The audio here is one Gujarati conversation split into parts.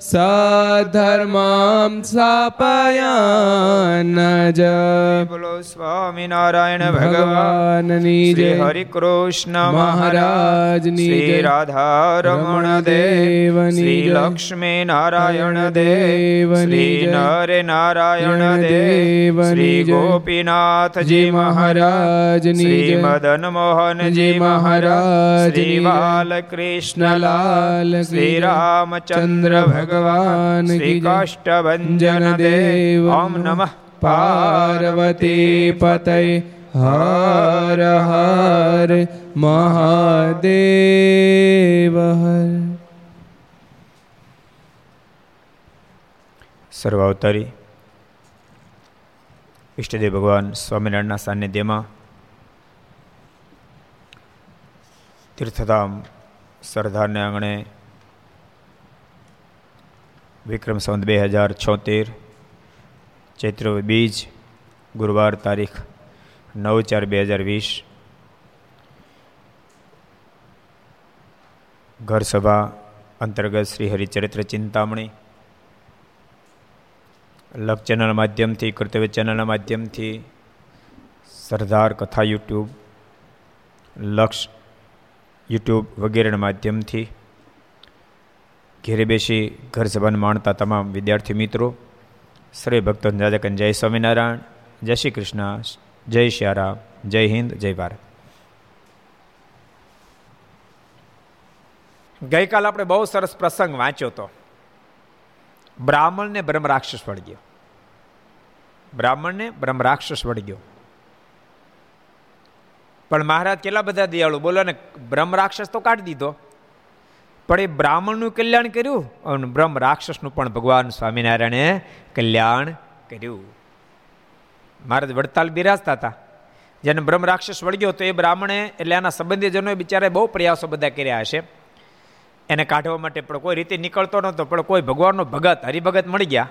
સધર્મામ સ્થાપયાન જ બોલો સ્વામિનારાયણ ભગવાનની જય હરિ કૃષ્ણ મહારાજની શ્રી રાધા રમણ દેવની શ્રી લક્ષ્મી નારાયણ દેવ શ્રી નર નારાયણ દેવ શ્રી ગોપીનાથજી મહારાજની શ્રી મદન મોહનજી મહારાજ શ્રી બાલકૃષ્ણલાલ શ્રી રામચંદ્ર ભગવાન ભગવાન શ્રી કાષ્ટભન દેવ. ઓમ નમઃ. પાર્વતી પતય. હર હર મહાદેવ હર. સર્વાવતારી. ઈષ્ટદેવ ભગવાન સ્વામિનારાયણના સાનિધ્યમાં તીર્થધામ સરદારને આંગણે વિક્રમ સંવત બે હજાર છોતેર ચૈત્ર બીજ ગુરુવાર તારીખ નવ ચાર બે હજાર વીસ ઘર સભા અંતર્ગત શ્રી હરિચરિત્ર ચિંતામણી લક ચેનલ માધ્યમથી કર્તવ્ય ચેનલના માધ્યમથી સરદાર કથા યુટ્યુબ લક્ષ યુટ્યુબ વગેરેના માધ્યમથી ઘેરે બેસી ઘર સભાન માણતા તમામ વિદ્યાર્થી મિત્રો, શ્રી ભક્તો દાદાકન જય સ્વામિનારાયણ, જય શ્રી કૃષ્ણ, જય શ્યારામ, જય હિન્દ, જય ભારત. ગઈકાલ આપણે બહુ સરસ પ્રસંગ વાંચ્યો હતો બ્રાહ્મણને બ્રહ્મ રાક્ષસ વળગ્યો બ્રાહ્મણને બ્રહ્મ રાક્ષસ વળગ્યો પણ મહારાજ કેટલા બધા દયાળુ બોલો ને, બ્રહ્મ રાક્ષસ તો કાઢી દીધો. પણ એ બ્રાહ્મણનું કલ્યાણ કર્યું અને બ્રહ્મ રાક્ષસનું પણ ભગવાન સ્વામિનારાયણે કલ્યાણ કર્યું. મહારાજ વડતાલ બિરાજતા હતા. જેને બ્રહ્મ રાક્ષસ વળગ્યો તો એ બ્રાહ્મણે એટલે આના સંબંધીજનોએ બિચારે બહુ પ્રયાસો બધા કર્યા હશે. એને કાઢવા માટે પણ કોઈ રીતે નીકળતો નહોતો, પણ કોઈ ભગવાનનો ભગત, હરિભગત મળી ગયા.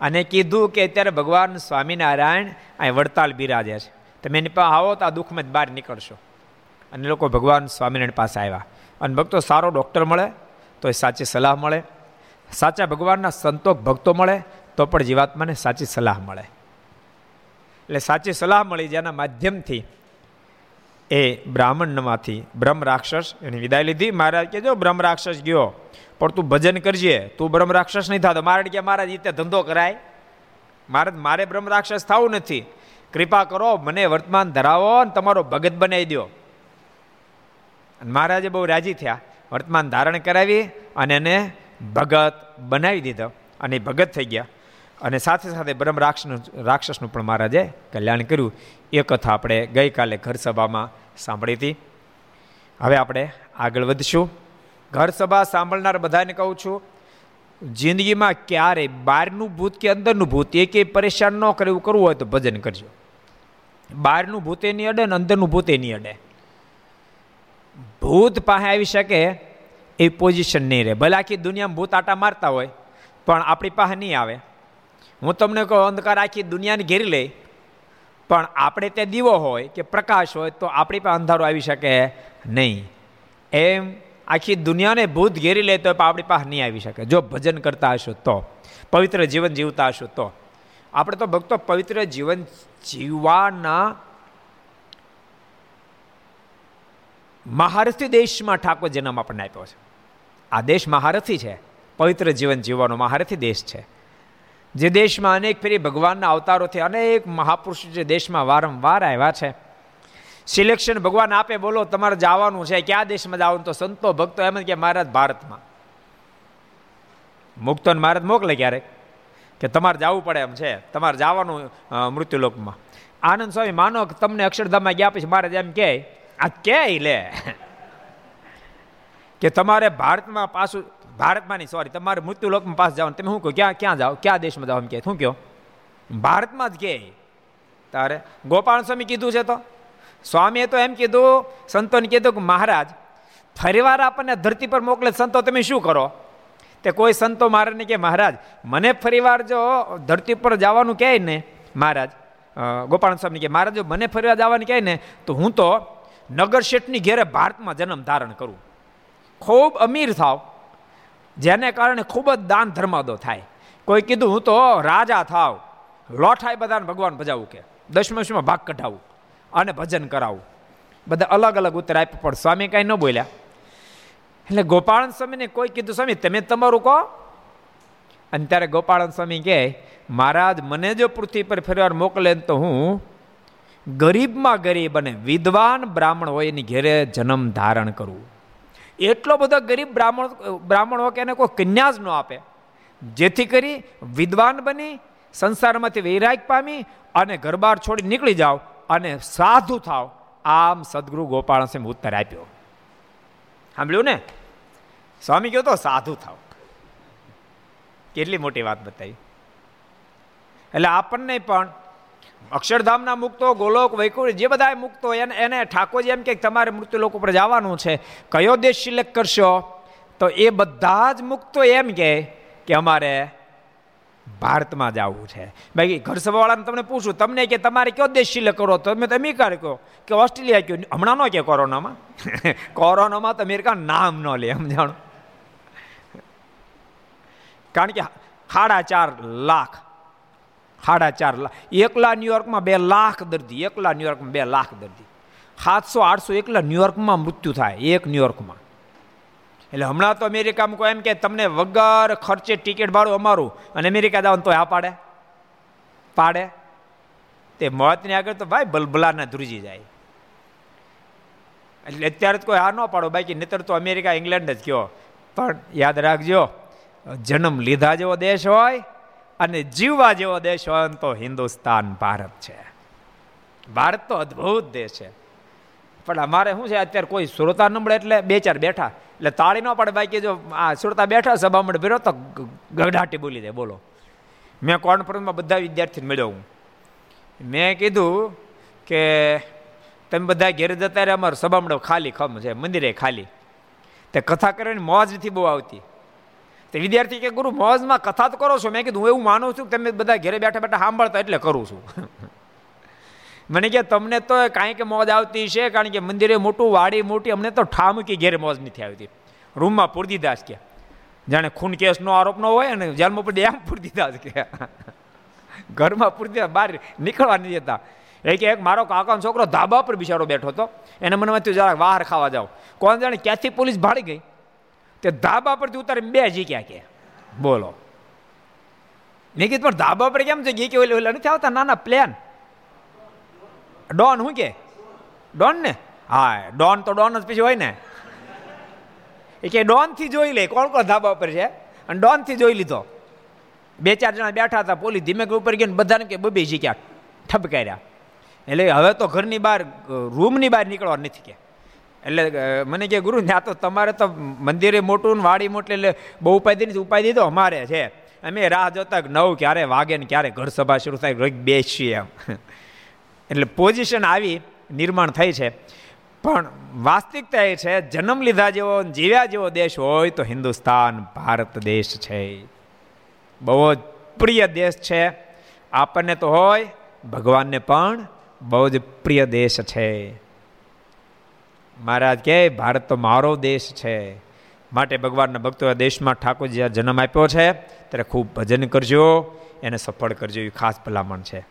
અને કીધું કે અત્યારે ભગવાન સ્વામિનારાયણ અહીં વડતાલ બિરાજે છે. તમે એની પાસે આવો તો આ દુઃખમાં જ બહાર નીકળશો. અને લોકો ભગવાન સ્વામિનારાયણ પાસે આવ્યા. અને ભક્તો સારો ડૉક્ટર મળે તો એ સાચી સલાહ મળે. સાચા ભગવાનના સંતોક ભક્તો મળે, તો પણ જીવાત્માને સાચી સલાહ મળે. એટલે સાચી સલાહ મળી જેના માધ્યમથી એ બ્રાહ્મણમાંથી બ્રહ્મ રાક્ષસ, એની વિદાય લીધી. મહારાજ કે જો બ્રહ્મ રાક્ષસ ગયો. પણ તું ભજન કરજે. તું બ્રહ્મ રાક્ષસ નહીં થતો. મારે કે મહારાજ રીતે ધંધો કરાય. મારે મારે બ્રહ્મ રાક્ષસ થવું નથી. કૃપા કરો, મને વર્તમાન ધરાવો અને તમારો ભગત બનાવી દો અને મહારાજે બહુ રાજી થયા. વર્તમાન ધારણ કરાવી અને એને ભગત બનાવી દીધો. અને એ ભગત થઈ ગયા. અને સાથે સાથે બ્રહ્મ રાક્ષસનું રાક્ષસનું પણ મહારાજે કલ્યાણ કર્યું. એ કથા આપણે ગઈકાલે ઘર સભામાં સાંભળી હતી. હવે આપણે આગળ વધશું. ઘર સભા સાંભળનાર બધાને કહું છું, જિંદગીમાં ક્યારે બહારનું ભૂત કે અંદરનું ભૂત એ કે પરેશાન ન કરે એવું કરવું હોય તો ભજન કરજો. બહારનું ભૂતે નહીં અડે ને અંદરનું ભૂતે નહીં અડે. ભૂત પાસે આવી શકે એ પોઝિશન નહીં રહે. ભલે આખી દુનિયામાં ભૂત આટા મારતા હોય, પણ આપણી પાસે નહીં આવે. હું તમને કહું, અંધકાર આખી દુનિયાને ઘેરી લે, પણ આપણે તે દીવો હોય કે પ્રકાશ હોય, તો આપણી પાસે અંધારો આવી શકે નહીં. એમ આખી દુનિયાને ભૂત ઘેરી લે, તો આપણી પાસે નહીં આવી શકે. જો ભજન કરતા હશો તો, પવિત્ર જીવન જીવતા હશો તો. આપણે તો ભક્તો પવિત્ર જીવન જીવવાના મહારથી દેશમાં ઠાકોર જન્મ આપણને આપ્યો છે. આ દેશ મહારથી છે. પવિત્ર જીવન જીવવાનો મહારથી દેશ છે. જે દેશમાં અનેક ફેરી ભગવાનના અવતારોથી અનેક મહાપુરુષો જે દેશમાં વારંવાર આવ્યા છે. સિલેક્શન ભગવાન આપે બોલો, તમારે જવાનું છે. કયા દેશમાં જવાનું તો સંતો, ભક્તો એમ કે, મહારાજ, ભારતમાં. મુક્તો મહારાજ મોકલે ક્યારેક કે, તમારે જવું પડે એમ છે. તમારે જવાનું મૃત્યુલોકમાં. આનંદ સ્વામી, માનો કે તમને અક્ષરધામમાં ગયા પછી મહારાજ એમ કે આ ક્યાંય લે? કે તમારે ભારતમાં પાછું ભારતમાં નહીં સોરી તમારે મૃત્યુલોકમાં પાસ જવાનું. તમે શું કહો? ક્યાં ક્યાં જાઓ? ક્યાં દેશમાં જાઓ એમ કે? શું કહો? ભારતમાં જ કે તારે ગોપાલ સ્વામી કીધું છે તો? સ્વામીએ તો એમ કીધું, સંતોને કીધું કે મહારાજ, ફરીવાર આપણને ધરતી પર મોકલે સંતો, તમે શું કરો? તે કોઈ સંતો મહારાજને કે મહારાજ, મને ફરીવાર જો ધરતી પર જવાનું કહે ને, મહારાજ ગોપાલ સ્વામી કે, મહારાજ જો મને ફરીવાર જવાનું કહે ને, તો હું તો નગર શેઠની ઘેરે ભારતમાં જન્મ ધારણ કરું. ખૂબ અમીર થાવ, જેને કારણે ખૂબ જ દાન ધર્માદો થાય. કોઈ કીધું, હું તો રાજા થાવ. લોઠાય બધાને ભગવાન ભજાવું કે. દશમશમાં ભાગ કઢાવું અને ભજન કરાવું. બધા અલગ અલગ ઉત્તર આપ્યા, પણ સ્વામી કાંઈ ન બોલ્યા. એટલે ગોપાળન સ્વામીને કોઈ કીધું, સ્વામી, તમે તમારું કહો. અને ત્યારે ગોપાળન સ્વામી કહે, મહારાજ, મને જો પૃથ્વી પર ફરીવાર મોકલે તો હું ગરીબમાં ગરીબ અને વિદ્વાન બ્રાહ્મણ હોય એની ઘેરે જન્મ ધારણ કરવું. એટલો બધો ગરીબ બ્રાહ્મણ બ્રાહ્મણ હોય કે એને કોઈ કન્યા જ ન આપે. જેથી કરી વિદ્વાન બની, સંસારમાંથી વૈરાગ પામી અને ઘરબાર છોડી નીકળી જાઓ અને સાધુ થાવ આમ સદગુરુ ગોપાલ સિંહ ઉત્તર આપ્યો. સાંભળ્યું ને? સ્વામી કહ્યું તો સાધુ થાવ કેટલી મોટી વાત બતાવી. એટલે આપણને પણ અક્ષરધામના મુક્તો, ગોલોક, વૈકુંઠ, જે બધા મુક્તો એને એને ઠાકોરજી એમ કે તમારે મૃત્યુ લોકો પર જવાનું છે. કયો દેશ સિલેક્ટ કરશો? તો એ બધા જ મુક્તો એમ કે અમારે ભારતમાં જવું છે. બાકી ઘર સભાવાળાને તમને પૂછું, તમને કે તમારે કયો દેશ સિલેક્ટ કરો તો તમે અમેરિકા કહો કે ઓસ્ટ્રેલિયા કહો હમણાં ન કે કોરોનામાં? કોરોનામાં તો અમેરિકા નામ ન લે, એમ જાણો. કારણ કે સાડા ચાર લાખ સાડા ચાર લાખ એકલા ન્યુયોર્કમાં બે લાખ દર્દી, એકલા ન્યુયોર્કમાં બે લાખ દર્દી. સાતસો, આઠસો એકલા ન્યુયોર્કમાં મૃત્યુ થાય, એક ન્યુયોર્કમાં એટલે હમણાં તો અમેરિકામાં કોઈ એમ કે તમને વગર ખર્ચે ટિકિટ ભાડું અમારું, અને અમેરિકા જવાનું તો આ પાડે? પાડે? તે મોતની આગળ તો ભાઈ બલબલાને ધ્રુજી જાય. એટલે અત્યારે તો કોઈ આ ન પાડો બાકી, નહીતર તો અમેરિકા ઇંગ્લેન્ડ જ કયો. પણ યાદ રાખજો, જન્મ લીધા જેવો દેશ હોય અને જીવવા જેવો દેશ હોય તો હિન્દુસ્તાન ભારત છે. ભારત તો અદ્ભુત દેશ છે. પણ અમારે શું છે, અત્યારે કોઈ શ્રોતા મળે એટલે બે ચાર બેઠા. એટલે તાળી ન પડે, બાકી જો આ શ્રોતા બેઠા, સભા મળે ભેરો, તો ગઢાટી બોલી દે, બોલો. મેં કોન્ફરન્સમાં બધા વિદ્યાર્થીને મળ્યો હું. મેં કીધું કે તમે બધા ઘેર જતા રહે, અમારો સભા ખાલી ખમ છે, મંદિરે ખાલી. તે કથા કરવાની મોજથી બહુ આવતી. તે વિદ્યાર્થી કે ગુરુ, મોજમાં કથા તો કરો છો? મેં કીધું, હું એવું માનું છું કે તમે બધા ઘેરે બેઠા બેઠા સાંભળતા એટલે કરું છું. મને કે, તમને તો કાંઈ કે મોજ આવતી છે, કારણ કે મંદિરે મોટું, વાડી મોટી, અમને તો ઠામકી ઘેરે મોજ નથી આવતી. રૂમમાં પૂરદીદાસ કે, જાણે ખૂન કેસનો આરોપ ન હોય અને જેલમાં પડી એમ પૂરદીદાસ કે. ઘરમાં પૂરી બહાર નીકળવા નહીં જતા એ કે, એક મારો કાકાનો છોકરો ધાબા પર બિચારો બેઠો હતો. એને મને થયું, જરાક બહાર ખાવા જાવ કોણ જાણે ક્યાંથી પોલીસ ભાડી ગઈ? તે ધાબા પરથી ઉતારી બે જીક્યા કે. બોલો. મેં કીધું પણ ધાબા પર કેમ છે ગી કે ઓલા નથી આવતા? નાના પ્લેન ડોન શું કે? ડોન ને? હા, ડોન તો ડોન જ પછી હોય ને. એ કે ડોનથી જોઈ લે, કોણ કોણ ધાબા પર છે? અને ડોનથી જોઈ લીધો. બે ચાર જણા બેઠા હતા, પોલીસ ધીમે ઉપર ગયો બધાને કે બબી જીક્યા ઠપકાર્યા. એટલે હવે તો ઘરની બહાર રૂમની બહાર નીકળવા નથી કે. એટલે મને કે ગુરુ ત્યાં તો તમારે તો મંદિરે મોટું ને વાડી મોટી, એટલે બહુ ઉપાય દીધી, ઉપાય દીધો અમારે છે. અમે રાહ જોતા નવ ક્યારે વાગે ને ક્યારે ઘર સભા શરૂ થાય, રોજ બેસીએ એમ. એટલે પોઝિશન આવી, નિર્માણ થઈ છે. પણ વાસ્તવિકતા એ છે, જન્મ લીધા જેવો જીવ્યા જેવો દેશ હોય તો હિન્દુસ્તાન ભારત દેશ છે. બહુ જ પ્રિય દેશ છે. આપણને તો હોય ભગવાનને પણ બહુ જ પ્રિય દેશ છે. મહારાજ કે ભારત તો મારો દેશ છે. માટે ભગવાનના ભક્તો દેશમાં ઠાકોરજી જન્મ આપ્યો છે. ત્યારે ખૂબ ભજન કરજો, એને સફળ કરજો, એ ખાસ ભલામણ છે.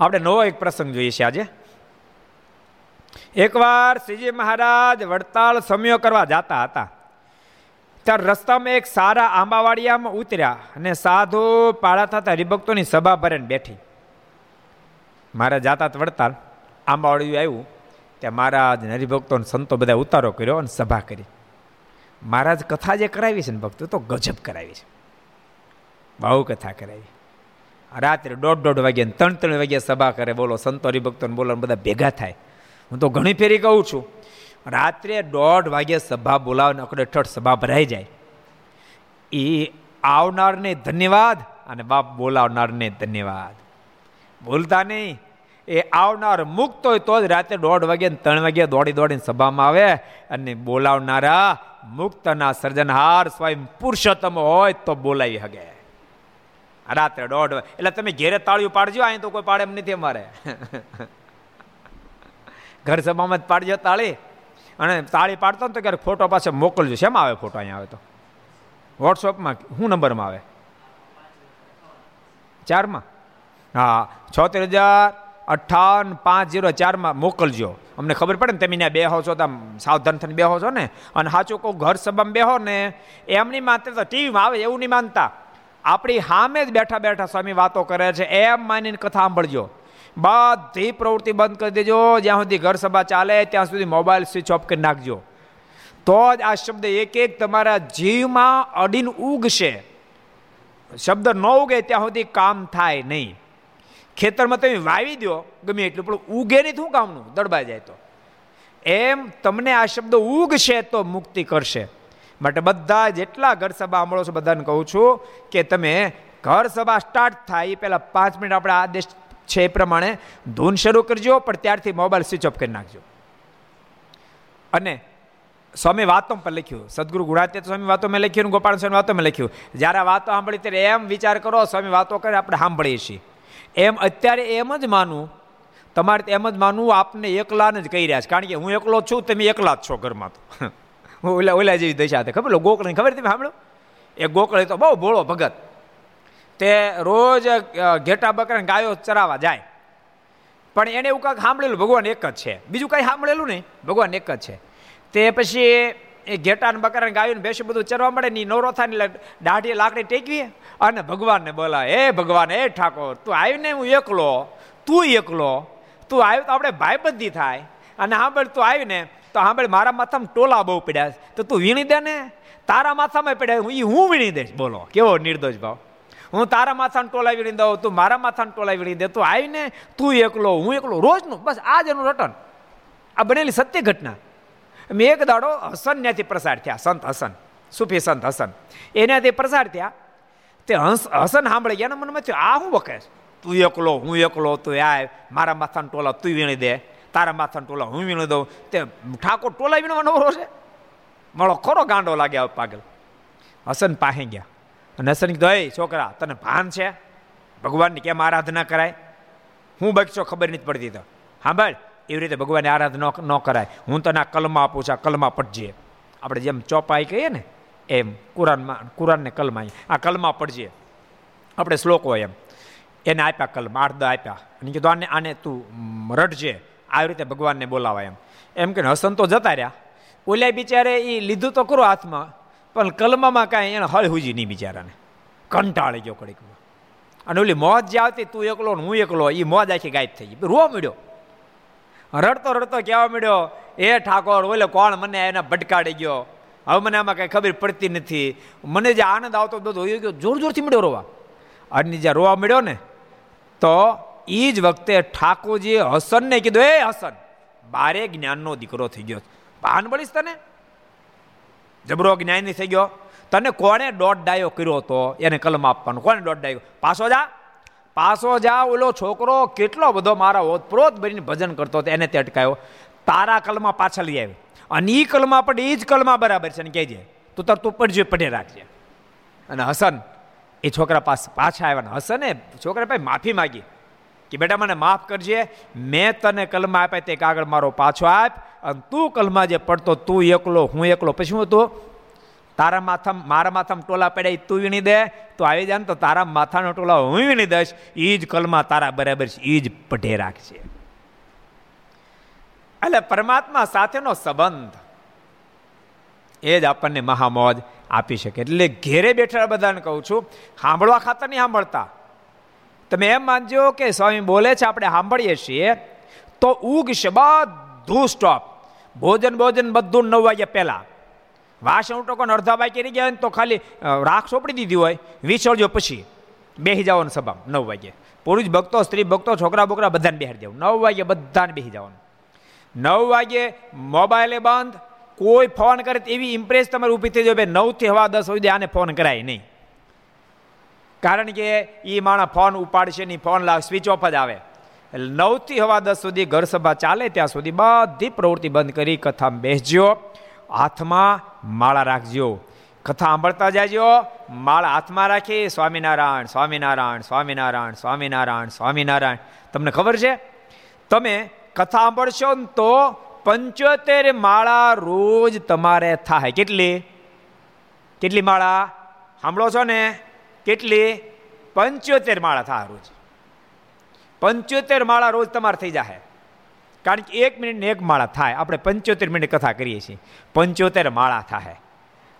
આપણે નવો એક પ્રસંગ જોઈએ છીએ આજે. એકવાર શ્રીજી મહારાજ વડતાલ સમયો કરવા જતા હતા. ત્યારે રસ્તામાં એક સારા આંબાવાડિયામાં ઉતર્યા અને સાધુ પાળા થતા હરિભક્તોની સભા ભરીને બેઠી. મારા જાતા વડતાલ. આંબાવાડિયું આવ્યું. ત્યાં મહારાજ હરિભક્તો સંતો બધા ઉતારો કર્યો અને સભા કરી. મહારાજ કથા જે કરાવી છે ને ભક્તો તો ગજબ કરાવી છે. બહુ કથા કરાવી. રાત્રે દોઢ દોઢ વાગ્યા ત્રણ ત્રણ વાગ્યા સભા કરે, બોલો સંતો હરિભક્તોને બોલો બધા ભેગા થાય. હું તો ઘણી ફેરી કહું છું. રાત્રે દોઢ વાગ્યે સભા બોલાવીને અકડે ઠઠ સભા ભરાઈ જાય. એ આવનારને ધન્યવાદ અને બાપ બોલાવનારને ધન્યવાદ. બોલતા નહીં. એ આવનાર મુક્ત હોય તો જ રાતે દોઢ વાગે ત્રણ વાગે દોડી દોડીને સભામાં આવે અને બોલાવનારા મુક્તના સર્જનહાર સ્વયં પુરુષોત્તમ હોય તો બોલાવી હગે. રાત્રે દોઢ એટલે તમે ઘેરે તાળીઓ પાડજો, અહીં તો કોઈ પાડે એમ નથી અમારે. ઘર સભામાં જ પાડજો તાળી. અને તાળી પાડતો ને તો ક્યારેક ફોટો પાસે મોકલજો. શેમાં આવે ફોટો અહીંયા આવે તો? વોટ્સઅપમાં શું નંબરમાં આવે? ચારમાં? હા, છોતેર હજાર અઠાવન પાંચ જીરો ચારમાં મોકલજો. અમને ખબર પડે ને, તમે ત્યાં બેહો છો તો સાવધાન થઈને બેહો છો ને? અને સાચું કહું, ઘર સભામાં બેહો ને, એમની માનતા તો ટીવીમાં આવે એવું નહીં માનતા. આપણી સામે જ બેઠા બેઠા સ્વામી વાતો કરે છે, એમ માનીને કથા સાંભળજો. બધી પ્રવૃત્તિ બંધ કરી દેજો, જ્યાં સુધી ઘર સભા ચાલે, ત્યાં સુધી મોબાઈલ સ્વિચ ઓફ કરી નાખજો. તો જ આ શબ્દ એક એક તમારા જીવમાં અડીને ઉગશે. શબ્દ ન ઉગે ત્યાં સુધી કામ થાય નહીં. ખેતરમાં તમે વાવી દો, ગમે એટલું, પણ ઉગે નહીં શું કામનું? દડબાઈ જાય તો. એમ તમને આ શબ્દ ઉગશે તો મુક્તિ કરશે. માટે બધા જેટલા ઘર સભા સાંભળો છો, બધાને કહું છું કે તમે ઘર સભા સ્ટાર્ટ થાય, એ પહેલાં પાંચ મિનિટ આપણે આદેશ છે એ પ્રમાણે ધૂન શરૂ કરજો, પણ ત્યારથી મોબાઈલ સ્વિચ ઓફ કરી નાખજો. અને સ્વામી વાતો પર લખ્યું, સદગુરુ ગુણાત્ય સ્વામી વાતો મેં લખ્યું ગોપાલ સ્વામી વાતો મેં લખ્યું. જ્યારે વાતો સાંભળી ત્યારે એમ વિચાર કરો, સ્વામી વાતો કરે, આપણે સાંભળીએ છીએ. એમ, અત્યારે એમ જ માનવું તમારે એમ જ માનવું, આપને એકલાને જ કહી રહ્યા છે. કારણ કે હું એકલો છું, તમે એકલા જ છો ઘરમાં તો. હું ઓલા ઓલા જેવી દશા હતી. ખબર? ગોકળની ખબર તમે સાંભળો એ ગોકળી તો બહુ ભોળો ભગત. તે રોજ ઘેટા બકરા ગાયો ચરાવા જાય. પણ એને એવું કાંઈક સાંભળેલું, ભગવાન એક જ છે. બીજું કાંઈ સાંભળેલું નહીં. ભગવાન એક જ છે. તે પછી એ ઘેટાને બકરા ગાયું બેસી બધું ચરવા મળે, ની નવરો થાય એટલે દાઢી લાકડી ટેકવી અને ભગવાનને બોલાવે, એ ભગવાન, એ ઠાકોર, તું આવીને હું એકલો, તું એકલો, તું આવ્યો તો આપણે ભાઈબંધી થાય, અને સાંભળ તું આવીને તો સાંભળ મારા માથામાં ટોલા બહુ પડ્યા તો તું વીણી દે ને, તારા માથામાં પડ્યા હું એ હું વીણી દઈશ, બોલો, કેવો નિર્દોષ ભાવ? હું તારા માથાને ટોલા વીણી દઉં, તું મારા માથાને ટોલા વીણી દે, તું આવીને તું એકલો, હું એકલો, રોજનું, બસ આ જ એનું રટન આ બનેલી સત્ય ઘટના. મેં એક દાડો હસન ત્યાંથી પ્રસાર થયા. સંત હસન. સુફી સંત હસન. એનાથી પ્રસાર થયા. તે હસ હસન સાંભળી ગયા મનમાં થયું, આ હું વખે તું એકલો, હું એકલો, તું આય મારા માથાના ટોલા તું વીણી દે, તારા માથાના ટોલા હું વીણી દઉં. તે ઠાકોર ટોલા વીણવાનો નવરો છે. મળો ખરો ગાંડો લાગ્યા પાગલ. હસન પાસે ગયા. અને હસન કીધું છોકરા, તને ભાન છે? ભગવાનની કેમ આરાધના કરાય? હું બગીચો ખબર નથી પડતી તો સાંભળ એવી રીતે ભગવાનની આરાધના ન કરાય. હું તને આ કલમા આપું છું, આ કલમા પડજે. આપણે જેમ ચોપાઈ કહીએ ને, એમ કુરાનમાં, કુરાનને કલમા આ કલમા પડજે. આપણે શ્લોક હોય એમ. એને આપ્યા કલમા, આઠ આપ્યા. અને કીધું, આને આને તું રટજે આવી રીતે ભગવાનને બોલાવાય એમ. એમ કે હસન તો જતા રહ્યા. ઓલ્યા બિચારે એ લીધું તો કરો હાથમાં, પણ કલમામાં કાંઈ એને હળ હુજી નહીં બિચારાને. કંટાળી ગયો કડીકમાં અને ઓલી મોજ જે આવતી, તું એકલો હું એકલો એ મોજ આખી ગાયબ થઈ ગઈ. રોવા મળ્યો રડતો રડતો કહેવા મળ્યો એ ઠાકોર, ઓલે કોણ? મને એને ભટકાડી ગયો. હવે મને આમાં કંઈ ખબર પડતી નથી. મને જે આનંદ આવતો બધો ગયો, જોર જોરથી મળ્યો રોવા. અને જ્યાં રોવા મળ્યો ને, તો એ જ વખતે ઠાકોરજીએ હસનને કીધું, એ હસન, બારે જ્ઞાનનો દીકરો થઈ ગયો. પાન બળીશ તને? જબરો જ્ઞાની થઈ ગયો. તને કોણે દોઢ ડાયો કર્યો હતો? એને કલમ આપવાનો. કોણે દોઢ ડાયો પાછો જા. પાછો જા ઓલો છોકરો કેટલો બધો મારા ઓતપ્રોત બનીને ભજન કરતો હતો, એને તે અટકાયો તારા કલમાં પાછા લઈ આવી. અને એ કલમાં પણ એ જ કલમાં બરાબર છે ને કહેજે. તું તાર તું પડજે પડે રાખજે. અને હસન, એ છોકરા પાસે પાછા આવ્યા ને હસને છોકરા ભાઈ માફી માગી કે બેટા મને માફ કરજે, મેં તને કલમાં આપ્યા તે કાગળ મારો પાછો આપ, અને તું કલમાં જે પડતો તું એકલો, હું એકલો. પછી હું હતું તારા માથા મારા માથામાં ટોલા પડ્યા તું વીણી દે. તો આવી જાય તો તારા માથાનો ટોલા હું વીણી દઈશ. એ જ કલમાં તારા બરાબર છે. એ જ પઢે રાખશે એટલે પરમાત્મા સાથેનો સંબંધ એ જ આપણને મહામોજ આપી શકે. એટલે ઘેરે બેઠા બધાને કહું છું, સાંભળવા ખાતર નહીં સાંભળતા. તમે એમ માનજો કે સ્વામી બોલે છે, આપણે સાંભળીએ છીએ, તો ઉગશે બધું સ્ટોપ ભોજન ભોજન બધું નવ વાગ્યા પહેલાં. વાસણ ઉટકો અડધા બાકી રહી ગયા તો ખાલી રાખ સોંપડી દીધી હોય. વિસળજો પછી. બેસી જવાનું સભા નવ વાગે પુરુષ ભક્તો, સ્ત્રી ભક્તો, છોકરા બોકરા બધાને બેસી જવું નવ વાગે બધાને બેસી જવાનું નવ વાગે મોબાઈલે બંધ. કોઈ ફોન કરે એવી ઇમ્પ્રેસ તમારે ઊભી થઈ જાય નવથી હવા દસ સુધી આને ફોન કરાય નહીં. કારણ કે એ માણસ ફોન ઉપાડશે નહીં, ફોન લાવ સ્વિચ ઓફ જ આવે. એટલે નવથી હવા દસ સુધી ઘર સભા ચાલે, ત્યાં સુધી બધી પ્રવૃત્તિ બંધ કરી, કથામાં બેસજો. હાથમાં માળા રાખજો. કથા સાંભળતા જાજો. માળા હાથમાં રાખી. સ્વામિનારાયણ સ્વામિનારાયણ સ્વામિનારાયણ સ્વામિનારાયણ સ્વામિનારાયણ. તમને ખબર છે? તમે કથા સાંભળશો ને તો પંચોતેર માળા રોજ તમારે થાય. કેટલી? કેટલી માળા? સાંભળો છો ને? કેટલી? પંચોતેર માળા થાય રોજ. પંચોતેર માળા રોજ તમારે થઈ જાય કારણ કે એક મિનિટ એક માળા થાય. આપણે પંચોતેર મિનિટ કથા કરીએ છીએ. પંચોતેર માળા થાય.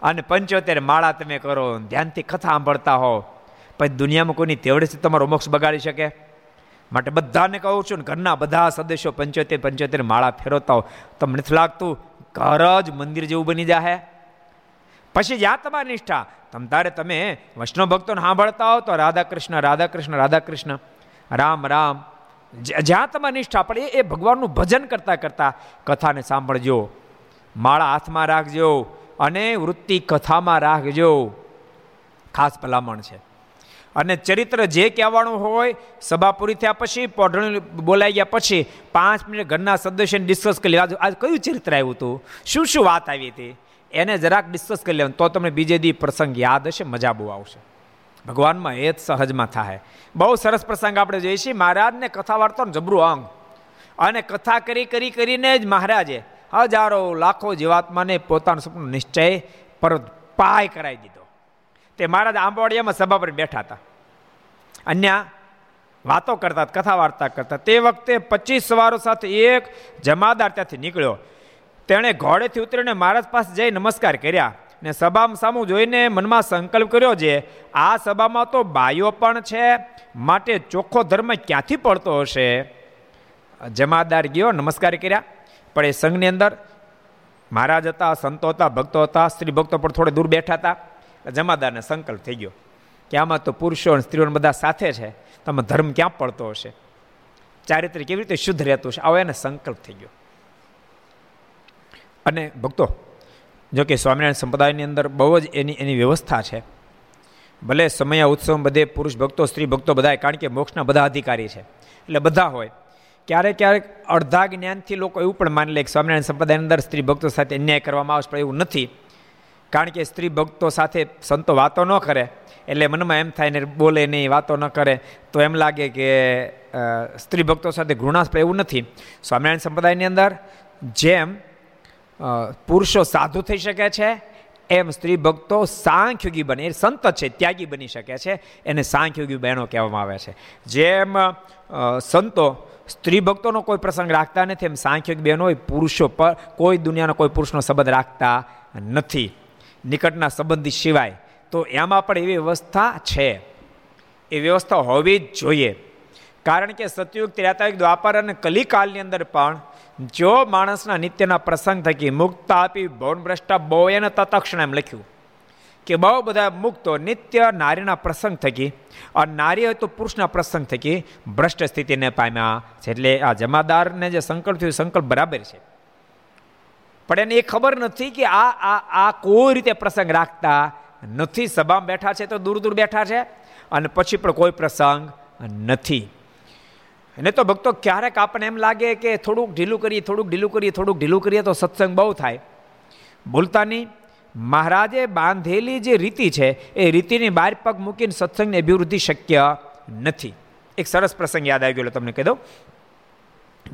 અને પંચોતેર માળા તમે કરો, ધ્યાનથી કથા સાંભળતા હો. પછી દુનિયામાં કોઈની તેવડેથી તમારો મોક્ષ બગાડી શકે? માટે બધાને કહું છું ને, ઘરના બધા સદસ્યો પંચોતેર પંચોતેર માળા ફેરવતા હો. તમને નથી લાગતું? ઘર જ મંદિર જેવું બની જાય પછી જ્યાં તમારી નિષ્ઠા. તમ તારે તમે વૈષ્ણવ ભક્તોને સાંભળતા હો તો રાધા કૃષ્ણ રાધા કૃષ્ણ રાધા કૃષ્ણ રામ રામ. જ્યાં તમારી નિષ્ઠા પડે એ ભગવાનનું ભજન કરતાં કરતાં કથાને સાંભળજો. માળા હાથમાં રાખજો અને વૃત્તિ કથામાં રાખજો. ખાસ ભલામણ છે. અને ચરિત્ર જે કહેવાનું હોય સભા પૂરી થયા પછી, પોઢણી બોલાઈ ગયા પછી, પાંચ મિનિટ ઘરના સદસ્યને ડિસ્કસ કરી લેવા આજ કયું ચરિત્ર આવ્યું હતું? શું શું વાત આવી હતી? એને જરાક ડિસ્કસ કરી લેવાનું. તો તમને બીજે દી પ્રસંગ યાદ હશે, મજા બહુ આવશે. ભગવાનમાં એ જ સહજમાં થાય બહુ સરસ પ્રસંગ આપણે જોઈએ છીએ, મહારાજને કથા વાર્તાનું જબરું અંગ. અને કથા કરી કરી, કરીને જ મહારાજે હજારો, લાખો જીવાત્માને પોતાનું સપનું નિશ્ચય પર પાય કરાવી દીધો. તે મહારાજ આંબોડિયામાં સભા પર બેઠા હતા. અન્ય વાતો કરતા, કથા વાર્તા કરતા. તે વખતે પચીસ સવારો સાથે એક જમાદાર ત્યાંથી નીકળ્યો. તેણે ઘોડેથી ઉતરીને મહારાજ પાસે જઈ નમસ્કાર કર્યા. ને સભામાં સામું જોઈને મનમાં સંકલ્પ કર્યો છે, આ સભામાં તો બાયો પણ છે, માટે ચોખ્ખો ધર્મ ક્યાંથી પડતો હશે? જમાદાર ગયો, નમસ્કાર કર્યા. પણ એ સંઘની અંદર મહારાજ હતા, સંતો હતા, ભક્તો હતા, સ્ત્રી ભક્તો પણ થોડે દૂર બેઠા હતા. જમાદારને સંકલ્પ થઈ ગયો કે આમાં તો પુરુષો અને સ્ત્રીઓ બધા સાથે છે તમે ધર્મ ક્યાં પડતો હશે? ચારિત્ર કેવી રીતે શુદ્ધ રહેતું હશે? આવો એને સંકલ્પ થઈ ગયો. અને ભક્તો જો કે સ્વામિનારાયણ સંપ્રદાયની અંદર બહુ જ એની એની વ્યવસ્થા છે. ભલે સમયા, ઉત્સવ બધે પુરુષ ભક્તો, સ્ત્રી ભક્તો બધાય, કારણ કે મોક્ષના બધા અધિકારી છે. એટલે બધા હોય. ક્યારેક ક્યારેક અડધા જ્ઞાનથી લોકો એવું પણ માની લે કે સ્વામિનારાયણ સંપ્રદાયની અંદર સ્ત્રી ભક્તો સાથે અન્યાય કરવામાં આવશે પણ એવું નથી. કારણ કે સ્ત્રી ભક્તો સાથે સંતો વાતો ન કરે. એટલે મનમાં એમ થાય ને બોલે નહીં, વાતો ન કરે. તો એમ લાગે કે સ્ત્રી ભક્તો સાથે ઘૃણાસ્પદ એવું નથી. સ્વામિનારાયણ સંપ્રદાયની અંદર જેમ પુરુષો સાધુ થઈ શકે છે, એમ સ્ત્રી ભક્તો સાંખ્યોગી બને સંત છે, ત્યાગી બની શકે છે, એને સાંખ્યોગી બહેનો કહેવામાં આવે છે. જેમ સંતો સ્ત્રી ભક્તોનો કોઈ પ્રસંગ રાખતા નથી, એમ સાંખ્યોગી બહેનો હોય, પુરુષો પર કોઈ દુનિયાનો કોઈ પુરુષનો સંબંધ રાખતા નથી. નિકટના સંબંધી સિવાય. તો એમાં પણ એવી વ્યવસ્થા છે. એ વ્યવસ્થા હોવી જ જોઈએ. કારણ કે સતયુગ ત્રેતાયુગ દ્વાપર અને કલિકાલની અંદર પણ જો માણસના નિત્યના પ્રસંગ થકી મુક્ત આપી ભવન ભ્રષ્ટા બહુ એને તતક્ષણ એમ લખ્યું કે બહુ બધા મુક્તો નિત્ય નારીના પ્રસંગ થકી અને નારી હોય તો પુરુષના પ્રસંગ થકી ભ્રષ્ટ સ્થિતિને પામ્યા છે. એટલે આ જમાદારને જે સંકલ્પ થયું સંકલ્પ બરાબર છે. પણ એને એ ખબર નથી કે આ આ આ કોઈ રીતે પ્રસંગ રાખતા નથી. સભામાં બેઠા છે તો દૂર દૂર બેઠા છે અને પછી પણ કોઈ પ્રસંગ નથી. એને તો ભક્તો ક્યારેક આપણને એમ લાગે કે થોડુંક ઢીલું કરીએ, થોડુંક ઢીલું કરીએ, થોડુંક ઢીલું કરીએ તો સત્સંગ બહુ થાય. ભૂલતા મહારાજે બાંધેલી જે રીતિ છે, એ રીતિની બાર પગ મૂકીને સત્સંગની અભિવૃદ્ધિ શક્ય નથી. એક સરસ પ્રસંગ યાદ આવી ગયો તમને કહી દઉં.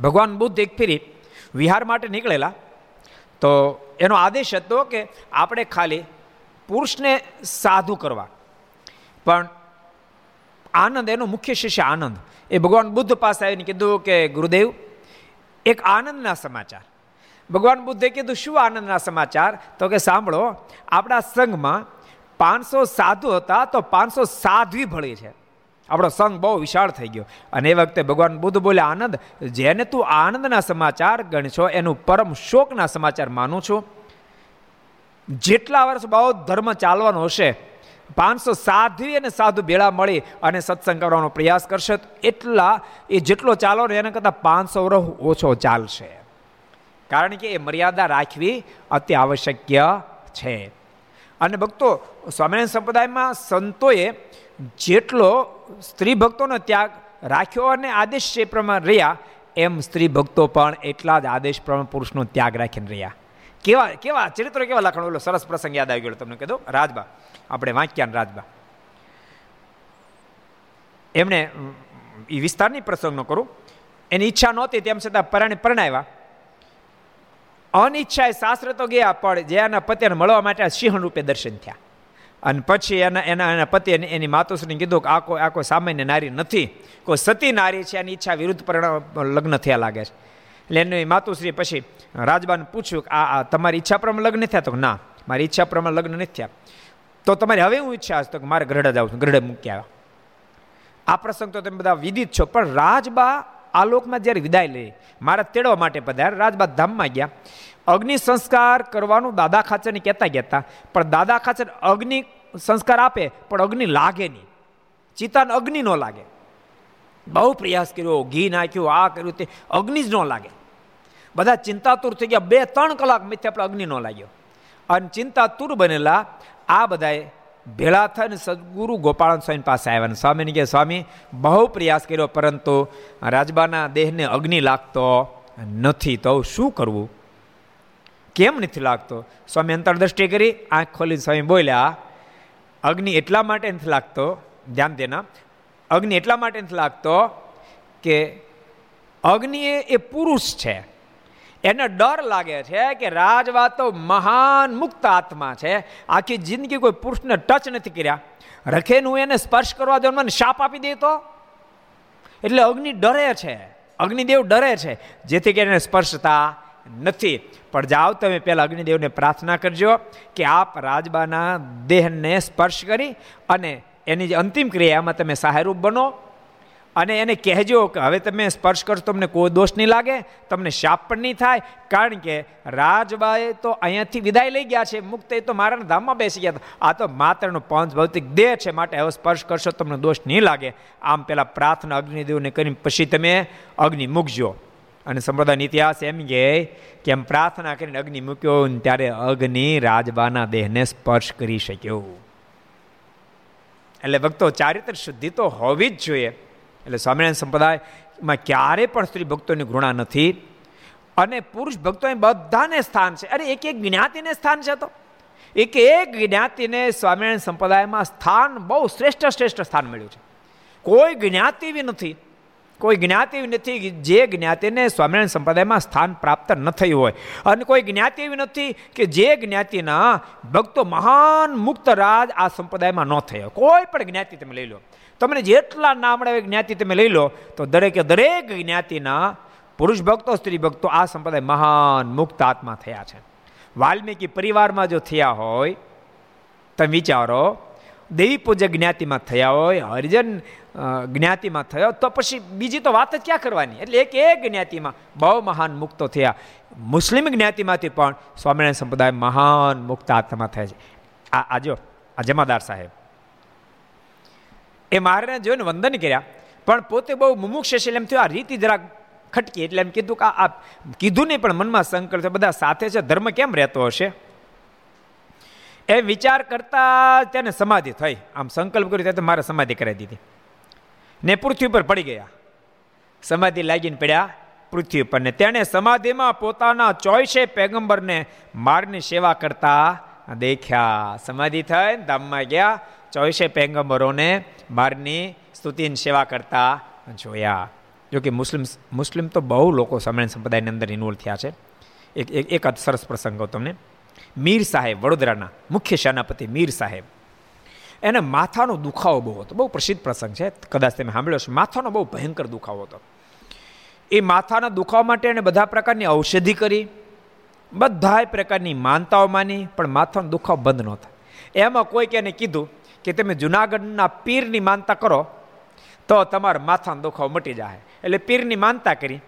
ભગવાન બુદ્ધ એક ફેરી વિહાર માટે નીકળેલા. તો એનો આદેશ હતો કે આપણે ખાલી પુરુષને સાધુ કરવા. પણ આનંદ, એનો મુખ્ય શિષ્ય આનંદ. એ ભગવાન બુદ્ધ પાસે આવીને કીધું કે, ગુરુદેવ, એક આનંદના સમાચાર. ભગવાન બુદ્ધે કીધું, શું આનંદના સમાચાર? તો કે, સાંભળો, આપણા સંઘમાં પાંચસો સાધુ હતા, તો પાંચસો સાધ્વી ભળી છે. આપણો સંઘ બહુ વિશાળ થઈ ગયો. અને એ વખતે ભગવાન બુદ્ધ બોલે આનંદ, જેને તું આનંદના સમાચાર ગણશો, એનું પરમ શોકના સમાચાર માનું છું. જેટલા વર્ષ બહુ ધર્મ ચાલવાનો હશે પાંચસો સાધ્વી અને સાધુ ભેળા મળી અને સત્સંગ કરવાનો પ્રયાસ કરશે. એટલા એ જેટલો ચાલો ને એના કરતાં પાંચસો વર્ષ ઓછો ચાલશે. કારણ કે એ મર્યાદા રાખવી અતિ આવશ્યક છે. અને ભક્તો, સ્વામિનારાયણ સંપ્રદાયમાં સંતોએ જેટલો સ્ત્રી ભક્તોનો ત્યાગ રાખ્યો અને આદેશ એ પ્રમાણે રહ્યા, એમ સ્ત્રી ભક્તો પણ એટલા જ આદેશ પ્રમાણે પુરુષનો ત્યાગ રાખીને રહ્યા. કેવા કેવા ચરિત્રો કેવા લખણ? ઓલો સરસ પ્રસંગ યાદ આવી ગયો તમને કીધું રાજબા. આપણે વાંક્યાન રાજબા. એમણે એ વિસ્તારની પ્રસંગ ન કરું. એની ઈચ્છા નહોતી, તેમ છતાં પરાણે પરણાવ્યા. અનિચ્છાએ શાસ્ત્ર તો ગયા, પણ જે એના પતિને મળવા માટે સિંહણ રૂપે દર્શન થયા. અને પછી એના એના એના પતિ એની માતુશ્રીને કીધું કે આ કોઈ આ કોઈ સામાન્ય નારી નથી. કોઈ સતી નારી છે, એની ઈચ્છા વિરુદ્ધ પરિણામ લગ્ન થયા લાગે છે. એટલે એની માતુશ્રી પછી રાજબાને પૂછ્યું કે આ તમારી ઈચ્છા પ્રમાણે લગ્ન થયા? તો ના, મારી ઈચ્છા પ્રમાણે લગ્ન નથી થયા. તો તમારી હવે હું ઈચ્છા હશે તો મારે ગરડા જાઉં છું, ગઢડે મૂકી આવ્યા. આ પ્રસંગ તો તમે બધા વિદિત છો, પણ રાજબા આ લોકમાં જ્યારે વિદાય લે, મારા તેડવા માટે પધાર રાજબા ધામમાં ગયા. અગ્નિ સંસ્કાર કરવાનું દાદા ખાચરને કહેતા કહેતા પણ દાદા ખાચર અગ્નિ સંસ્કાર આપે, પણ અગ્નિ લાગે નહીં. ચિતાને અગ્નિ ન લાગે. બહુ પ્રયાસ કર્યો, ઘી નાખ્યું, આ કર્યું તે, અગ્નિ જ ન લાગે. બધા ચિંતાતુર થઈ ગયા, બે ત્રણ કલાક મિથ્યા આપણે અગ્નિ ન લાગ્યો. અને ચિંતાતુર બનેલા આ બધાએ ભેળા થઈને સદગુરુ ગોપાલ સ્વામી પાસે આવ્યા અને સ્વામીને કે સ્વામી, બહુ પ્રયાસ કર્યો, પરંતુ રાજબાના દેહને અગ્નિ લાગતો નથી, તો શું કરવું? કેમ નથી લાગતો? સ્વામી અંતરદ્રષ્ટિ કરી, આંખ ખોલી સ્વામી બોલ્યા, અગ્નિ એટલા માટે નથી લાગતો, ધ્યાન દેના અગ્નિ એટલા માટે નથી લાગતો કે અગ્નિ એ પુરુષ છે. એને ડર લાગે છે કે રાજવા તો મહાન મુક્ત આત્મા છે. આખી જિંદગી કોઈ પુરુષને ટચ નથી કર્યા. રખેનું એને સ્પર્શ કરવા દો મને શાપ આપી દે તો? એટલે અગ્નિ ડરે છે. અગ્નિદેવ ડરે છે. જેથી કરીને સ્પર્શતા નથી. પણ જાઓ તમે પહેલાં અગ્નિદેવને પ્રાર્થના કરજો કે આપ રાજબાના દેહને સ્પર્શ કરી અને એની જે અંતિમ ક્રિયામાં તમે સહાયરૂપ બનો અને એને કહેજો કે હવે તમે સ્પર્શ કરશો, તમને કોઈ દોષ નહીં લાગે, તમને શાપ પણ નહીં થાય, કારણ કે રાજબાએ તો અહીંયાથી વિદાય લઈ ગયા છે, મુક્ત એ તો મારા ધામમાં બેસી ગયા આ તો માત્રનો પંચ ભૌતિક દેહ છે, માટે હવે સ્પર્શ કરશો, તમને દોષ નહીં લાગે. આમ પહેલાં પ્રાર્થના અગ્નિદેવને કરીને પછી તમે અગ્નિ મૂકજો. અને સંપ્રદાયનો ઇતિહાસ એમ કહે કે એમ પ્રાર્થના કરીને અગ્નિ મૂક્યો ત્યારે અગ્નિ રાજબાના દેહને સ્પર્શ કરી શક્યો. એટલે ભક્તો ચારિત્ર શુદ્ધિ તો હોવી જ જોઈએ. એટલે સ્વામિનારાયણ સંપ્રદાયમાં ક્યારે પણ સ્ત્રી ભક્તોની ઘૃણા નથી. અને પુરુષ ભક્તો બધાને સ્થાન છે. અરે એક એક જ્ઞાતિને સ્થાન છે તો. એક એક જ્ઞાતિને સ્વામિનારાયણ સંપ્રદાયમાં સ્થાન બહુ શ્રેષ્ઠ શ્રેષ્ઠ સ્થાન મળ્યું છે. કોઈ જ્ઞાતિ બી નથી. કોઈ જ્ઞાતિ નથી જે જ્ઞાતિને સ્વામિનારાયણ સંપ્રદાયમાં સ્થાન પ્રાપ્ત ન થયું હોય. અને કોઈ જ્ઞાતિ એવી નથી કે જે જ્ઞાતિના ભક્તો મહાન મુક્ત રાજ આ સંપ્રદાયમાં ન થયો કોઈ પણ જ્ઞાતિ તમે લઈ લો. તમને જેટલા નામડા જ્ઞાતિ તમે લઈ લો, તો દરેકે દરેક જ્ઞાતિના પુરુષ ભક્તો, સ્ત્રી ભક્તો આ સંપ્રદાય મહાન મુક્ત આત્મા થયા છે. વાલ્મીકી પરિવારમાં જો થયા હોય, તમે વિચારો દેવી પૂજક જ્ઞાતિમાં થયા હોય, હરિજન જ્ઞાતિમાં થયો, તો પછી બીજી તો વાત જ ક્યાં કરવાની? એટલે એક એક જ્ઞાતિમાં બહુ મહાન મુક્તો થયા. મુસ્લિમ જ્ઞાતિમાંથી પણ સ્વામિનારાયણ સંપ્રદાય મહાન મુક્ત આત્મા થયા છે. આ આજો આ જમાદાર સાહેબ. એ મહારાજને જોઈને વંદન કર્યા, પણ પોતે બહુ મુમુક્ષ છે એમ થયું, આ રીતિ જરાક ખટકી, એટલે એમ કીધું કે આ કીધું નહીં, પણ મનમાં સંકલ્પ બધા સાથે છે, ધર્મ કેમ રહેતો હશે? એ વિચાર કરતા તેને સમાધિ થઈ. આમ સંકલ્પ કર્યો, ત્યારે મારે સમાધિ કરાવી દીધી. ને પૃથ્વી પર પડી ગયા. સમાધિ લાગીને પડ્યા પૃથ્વી પર ને તેણે સમાધિમાં પોતાના ચોઈસે પેગંબરને મારની સેવા કરતા દેખ્યા. સમાધિ થઈ ધામમાં ગયા, ચોવીસે પેગમ્બરોને મારની સ્તુતિની સેવા કરતા જોયા. જોકે મુસ્લિમ મુસ્લિમ તો બહુ લોકો સ્વામિનારાયણ સંપ્રદાયની અંદર ઇન્વોલ્વ થયા છે. એક એક સરસ પ્રસંગ તમને. મીર સાહેબ, વડોદરાના મુખ્ય સેનાપતિ મીર સાહેબ એને માથાનો દુખાવો બહુ હતો. બહુ પ્રસિદ્ધ પ્રસંગ છે. કદાચ તમે સાંભળ્યો છે માથાનો બહુ ભયંકર દુખાવો હતો. એ માથાના દુખાવા માટે એણે બધા પ્રકારની ઔષધિ કરી, બધાય પ્રકારની માનતાઓ માની, પણ માથાનો દુખાવો બંધ નહોતા એમાં કોઈક એને કીધું કે તમે જુનાગઢના પીરની માનતા કરો, તો તમારા માથાનો દુખાવો મટી જાય એટલે પીરની માનતા કરી.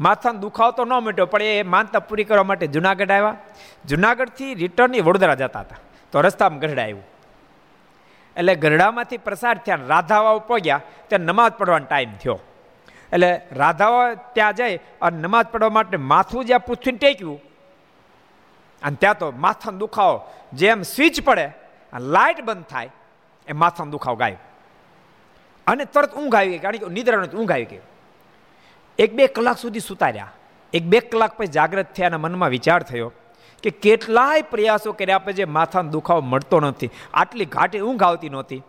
માથાનો દુખાવો તો ન મટ્યો, પણ એ માનતા પૂરી કરવા માટે જુનાગઢ આવ્યા. જુનાગઢથી રિટર્ન એ વડોદરા જતા હતા. તો રસ્તામાં ગઢડા આવ્યું. એટલે ગરડામાંથી પ્રસાર થયા રાધાવાઓ પહોંચ્યા, ત્યાં નમાઝ પડવાનો ટાઈમ થયો. એટલે રાધાઓ ત્યાં જાય અને નમાઝ પડવા માટે માથું જ્યાં પૃથ્વીને ટેક્યું, અને ત્યાં તો માથાનો દુખાવો, જેમ સ્વિચ પડે લાઇટ બંધ થાય, એ માથાનો દુખાવો ગાય. અને તરત ઊંઘ આવી ગઈ, કારણ કે નિદ્રાનો ઊંઘ આવી ગઈ. એક બે કલાક સુધી સુતાર્યા. એક બે કલાક પછી જાગ્રત થયા અને મનમાં વિચાર થયો કે કેટલાય પ્રયાસો કર્યા પછી જે માથાનો દુખાવો મળતો નથી. આટલી ઘાટી ઊંઘ આવતી નહોતી.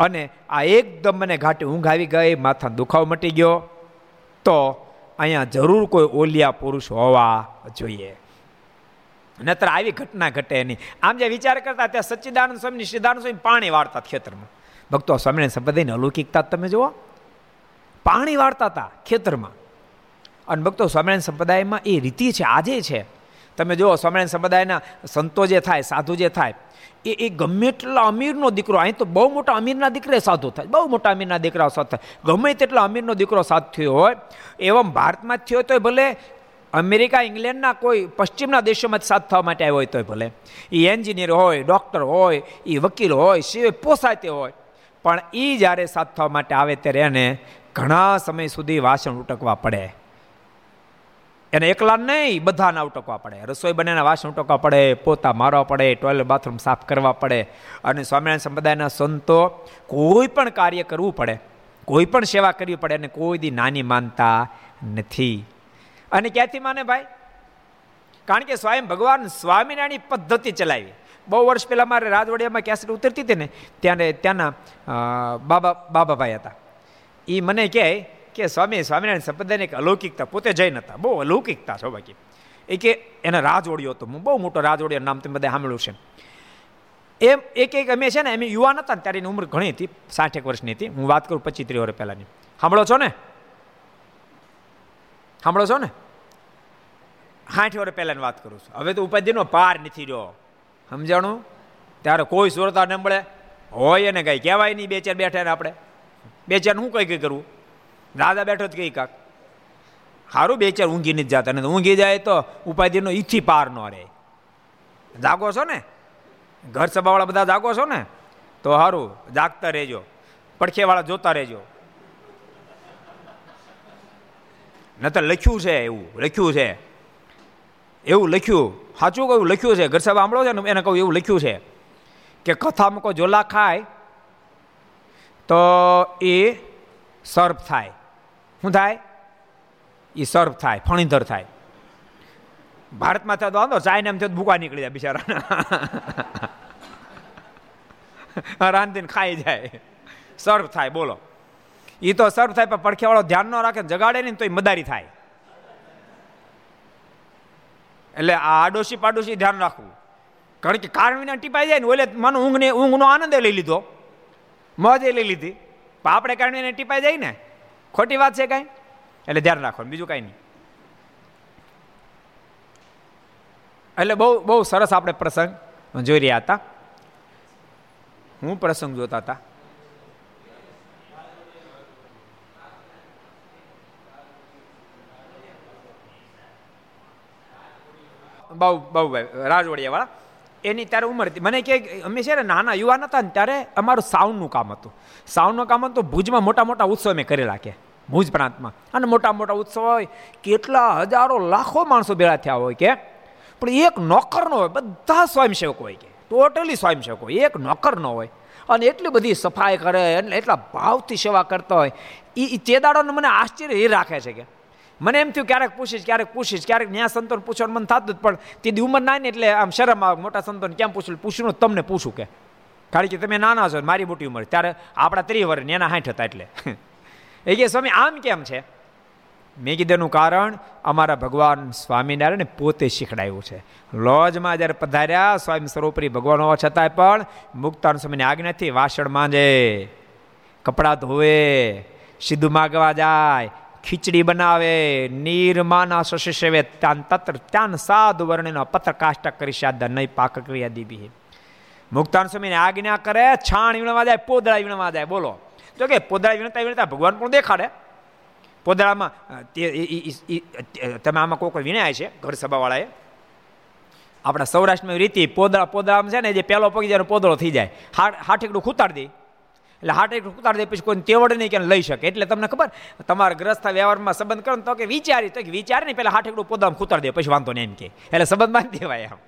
અને આ એકદમ મને ઘાટી ઊંઘ આવી ગઈ, માથાનો દુખાવો મટી ગયો. તો અહીંયા જરૂર કોઈ ઓલિયા પુરુષ હોવા જોઈએ. નતર આવી ઘટના ઘટે નહીં આમ જે વિચાર કરતા ત્યાં સચ્ચિદાનંદ સ્વામી સિદ્ધાનંદ સ્વામી પાણી વાળતા ખેતરમાં. ભક્તો સ્વામીને સંપ્રદાયની અલૌકિકતા તમે જુઓ. પાણી વાળતા હતા ખેતરમાં. અને ભક્તો સ્વામિનારાયણ સંપ્રદાયમાં એ રીતિ છે, આજે છે. તમે જુઓ, સ્વામિનારાયણ સંપ્રદાયના સંતો જે થાય, સાધુ જે થાય, એ એ ગમે એટલા અમીરનો દીકરો, અહીં તો બહુ મોટા અમીરના દીકરે સાધુ થાય, બહુ મોટા અમીરના દીકરા સાધુ થાય. ગમે તેટલા અમીરનો દીકરો સાથ થયો હોય, એવમ ભારતમાં થયો તોય ભલે, અમેરિકા, ઇંગ્લેન્ડના કોઈ પશ્ચિમના દેશોમાં સાથ થવા માટે આવ્યો હોય તોય ભલે. એ એન્જિનિયર હોય, ડૉક્ટર હોય, એ વકીલ હોય સિવાય પોસાય તે હોય, પણ એ જ્યારે સાથ થવા માટે આવે ત્યારે એને ઘણા સમય સુધી વાસણ ઉટકવા પડે. એને એકલા નહીં, બધાને ઉટકવા પડે. રસોઈ બનેના વાસણ ઉટકવા પડે, પોતા મારવા પડે ટોયલેટ બાથરૂમ સાફ કરવા પડે. અને સ્વામિનારાયણ સંપ્રદાયના સંતો કોઈ પણ કાર્ય કરવું પડે, કોઈ પણ સેવા કરવી પડે અને કોઈ દી નાની માનતા નથી. અને ક્યાંથી માને ભાઈ? કારણ કે સ્વયં ભગવાન સ્વામિનારાયણની પદ્ધતિ ચલાવી. બહુ વર્ષ પહેલાં મારે રાજવાડિયામાં કેસેટ ઉતરતી હતી ને, ત્યારે ત્યાંના બાબા, બાબાભાઈ હતા. એ મને કહે કે સ્વામી, સ્વામિનારાયણ સંપ્રદાયની એક અલૌકિકતા પોતે જૈન હતા બહુ અલૌકિકતા છો બાકી. એ કે એને રાજોડિયો હતો હું બહુ મોટો રાજોડિયો નામ તમે બધા સાંભળ્યું છે એમ એક એક અમે છે ને એમ યુવાન હતા ને, ત્યારે એની ઉંમર ઘણી હતી સાઠ એક વર્ષની હતી. હું વાત કરું પચીસ ત્રીસ વર્ષ પહેલાંની. સાંભળો છો ને? સાંભળો છો ને? સાઠ વર્ષ પહેલાંની વાત કરું છું. હવે તો ઉપાધિનો પાર નથી રહ્યો. સમજાણું? ત્યારે કોઈ સુરતા ન મળે હોય એને કંઈ કહેવાય નહીં, બે ચાર બેઠા ને આપણે. બે ચાર હું કંઈ કંઈ કરવું દાદા બેઠો જ કઈ કાક સારું બે ચાર ઊંઘી નથી જતા ને ઊંઘી જાય તો ઉપાધિનો ઈથી પાર ન રહે. જાગો છો ને? ઘર સભાવાળા બધા જાગો છો ને? તો સારું જાગતા રહેજો. પડખેવાળા જોતા રહેજો. ન તો લખ્યું છે એવું, લખ્યું છે. એવું લખ્યું, સાચું કહ્યું લખ્યું છે. ઘર સભા સાંભળો છે ને, એને કહું, એવું લખ્યું છે કે કથામાં કોઈ જોલા ખાય તો એ સર્પ થાય. શું થાય? એ સર્વ થાય, ફણીધર થાય. ભારતમાં થતો વાંધો, ચાઇના એમ થયો ભૂકા નીકળી જાય બિચારા રાંધીને ખાઈ જાય. સર્ફ થાય, બોલો. એ તો સર્ફ થાય, પણ પડખેવાળો ધ્યાન ન રાખે જગાડે ને તો એ મદારી થાય. એટલે આ આડોશી પાડોશી ધ્યાન રાખવું. કારણ કે કારણ વિના ટીપાઈ જાય ને ઓલે મને ઊંઘને, ઊંઘનો આનંદ લઈ લીધો. મોજે લઈ લીધી. પણ આપણે કારણ વિના ટીપાઈ જાય ને ખોટી વાત છે કાંઈ? એટલે ધ્યાન રાખવાનું, બીજું કાંઈ નહીં. એટલે બહુ બહુ સરસ આપણે પ્રસંગ જોઈ રહ્યા હતા. હું પ્રસંગ જોતા હતા. બહુ બહુ ભાઈ, રાજવડિયાવાળા. એની ત્યારે ઉંમર હતી. મને કે, અમે છે ને નાના યુવાન હતા ને ત્યારે અમારું સાઉન્ડનું કામ હતું. સાઉન્ડનું કામ હતું ભુજમાં મોટા મોટા ઉત્સવ મેં કરેલા કે ભુજ પ્રાંતમાં. અને મોટા મોટા ઉત્સવ હોય, કેટલા હજારો, લાખો માણસો ભેળા થયા હોય કે. પણ એક નોકર ન હોય, બધા સ્વયંસેવક હોય કે. ટોટલી સ્વયંસેવક હોય, એક નોકર ન હોય. અને એટલી બધી સફાઈ કરે, એટલે એટલા ભાવથી સેવા કરતા હોય. એ ચેદાડોને મને આશ્ચર્ય એ રાખે છે કે મને એમ થયું, ક્યારેક પૂછીશ ક્યારેક પૂછીશ, ક્યારેક ન્યા સંતોને પૂછવાનું મન થતું જ, પણ તે ઉંમર ના ને એટલે આમ શરમ આવે, મોટા સંતોને કેમ પૂછવું પૂછવું તમને પૂછું કે? કારણ કે તમે નાના છો, મારી મોટી ઉંમર. ત્યારે આપણા ત્રીસ વર્ષ એના હાઠ હતા એટલે. એ કે, સ્વામી, આમ કેમ છે? મેં કીધેલું કારણ અમારા ભગવાન સ્વામિનારાયણ પોતે શીખડાયું છે. લોજમાં જ્યારે પધાર્યા, સ્વામી સર્વોપરી ભગવાન હોવા છતાંય પણ મુક્તાન સ્વામીની આજ્ઞાથી વાસણ માંજે, કપડાં ધોવે, સીધું માગવા જાય ખીચડી બનાવે નિર્માના શશિષેવે ત્યાં તત્ર ત્યાં સાધુ વર્ણિનો પત્ર કાષ્ટ કરી સાધા નહીં પાક ક્રિયા દીધી મુક્તાન સ્વામીને આજ્ઞા કરે, છાણ વીણવા જાય, પોદળા વીણવા જાય, બોલો. તો કે પોદળા વીણતા વીણતા ભગવાન પણ દેખાડે? પોદળામાં તમે આમાં કોઈ કોઈ વિનાય છે, ઘર સભાવાળાએ? આપણા સૌરાષ્ટ્રમાં રીતિ, પોદળા, પોદળામાં છે ને, જે પહેલો પગી જાય પોદળો થઈ જાય. હાટ હાઠેકડું ખૂતાડી દે. એટલે હાટ ઉતાર દે પછી કોઈ તેવડ નહીં કે લઈ શકે. એટલે તમને ખબર, તમારા ગ્રસ્થ વ્યવહારમાં સંબંધ કરો તો કે વિચારી, તો કે વિચારે નહીં પહેલાં હાર્ટ એટેક પોદામાં ખૂતાર દે, પછી વાંધો નહીં એમ કે. એટલે સંબંધ બાંધી દેવાય એમ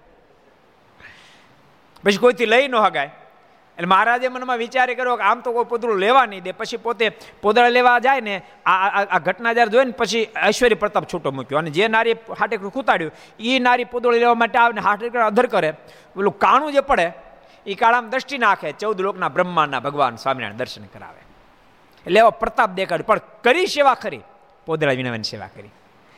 પછી કોઈથી લઈ ન હગાય. એટલે મહારાજે મનમાં વિચાર કર્યો કે આમ તો કોઈ પોદળું લેવા નહીં દે, પછી પોતે પોદળા લેવા જાય ને, આ આ ઘટના જ્યારે જોઈ ને પછી ઐશ્વર્ય પ્રતાપ છૂટો મૂક્યો. અને જે નારી હાટેકડું ખૂતાડ્યું એ નારી પોદળું લેવા માટે આવે ને હાટેકડું અધર કરે પેલું કાણું જે પડે એ કાળામાં દ્રષ્ટિ નાખે, ચૌદ લોકના બ્રહ્માંડના ભગવાન સ્વામિનારાયણ દર્શન કરાવે. એટલે એવો પ્રતાપ દેખાડ પણ કરી સેવા ખરી પોદરા વિનવાની સેવા કરી.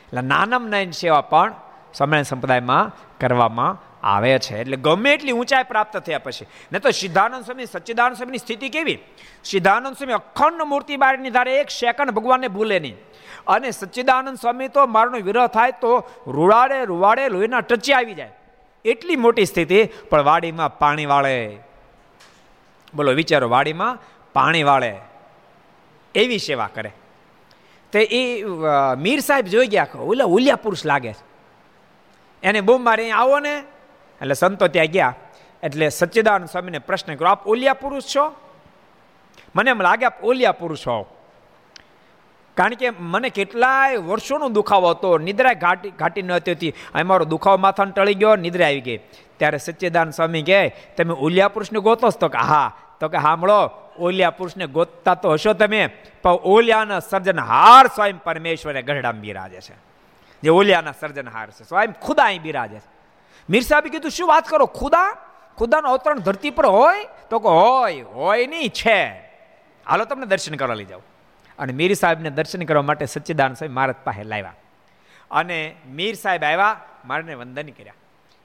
એટલે નાનમ નયન સેવા પણ સ્વામિનારાયણ સંપ્રદાયમાં કરવામાં આવે છે. એટલે ગમે એટલી ઊંચાઈ પ્રાપ્ત થયા પછી, ને તો સિદ્ધાનંદ સ્વામી, સચ્ચિદાનંદ સ્વામીની સ્થિતિ કેવી? સિદ્ધાનંદ સ્વામી અખંડ મૂર્તિ બારીની ધારે એક સેકન્ડ ભગવાનને ભૂલે નહીં. અને સચ્ચિદાનંદ સ્વામી તો મારનો વિરહ થાય તો રૂડાડે રૂવાડે લોહીના ટચી આવી જાય. એટલી મોટી સ્થિતિ, પણ વાડીમાં પાણી વાળે. બોલો, વિચારો, વાડીમાં પાણી વાળે. એવી સેવા કરે. તે એ મીર સાહેબ જોઈ ગયા ઓલા ઉલિયા પુરુષ લાગે છે. એને બૂમ મારી આવો ને. એટલે સંતો ત્યાં ગયા. એટલે સચ્ચિદાનંદ સ્વામીને પ્રશ્ન કર્યો, આપ ઓલિયા પુરુષ છો? મને એમ લાગે, આપ ઓલિયા પુરુષ હો કારણ કે મને કેટલાય વર્ષોનો દુખાવો હતો. નિદ્રા ઘાટી ઘાટી ન હતી મારો દુખાવો માથાને ટળી ગયો, નિદ્રા આવી ગઈ. ત્યારે સચ્ચિદાન સ્વામી કહે, તમે ઓલિયા પુરુષને ગોતો તો કે, હા. તો કે સાંભળો ઓલિયા પુરુષને ગોતતા તો હશો તમે, પણ ઓલિયાના સર્જનહાર સ્વયં પરમેશ્વરે ગઢડામાં બિરાજે છે. જે ઓલિયાના સર્જનહાર છે, સ્વયં ખુદા અહીં બિરાજે છે. મીર સાહેબે કીધું, શું વાત કરો, ખુદા? ખુદાનો અવતરણ ધરતી પર હોય? તો કે, હોય હોય નહીં, છે. હાલો, તમને દર્શન કરવા લઈ જાઓ અને મીર સાહેબને દર્શન કરવા માટે સચ્ચિદાન સાહેબ મહારાજ પાસે લાવ્યા. અને મીર સાહેબ આવ્યા, મારને વંદન કર્યા.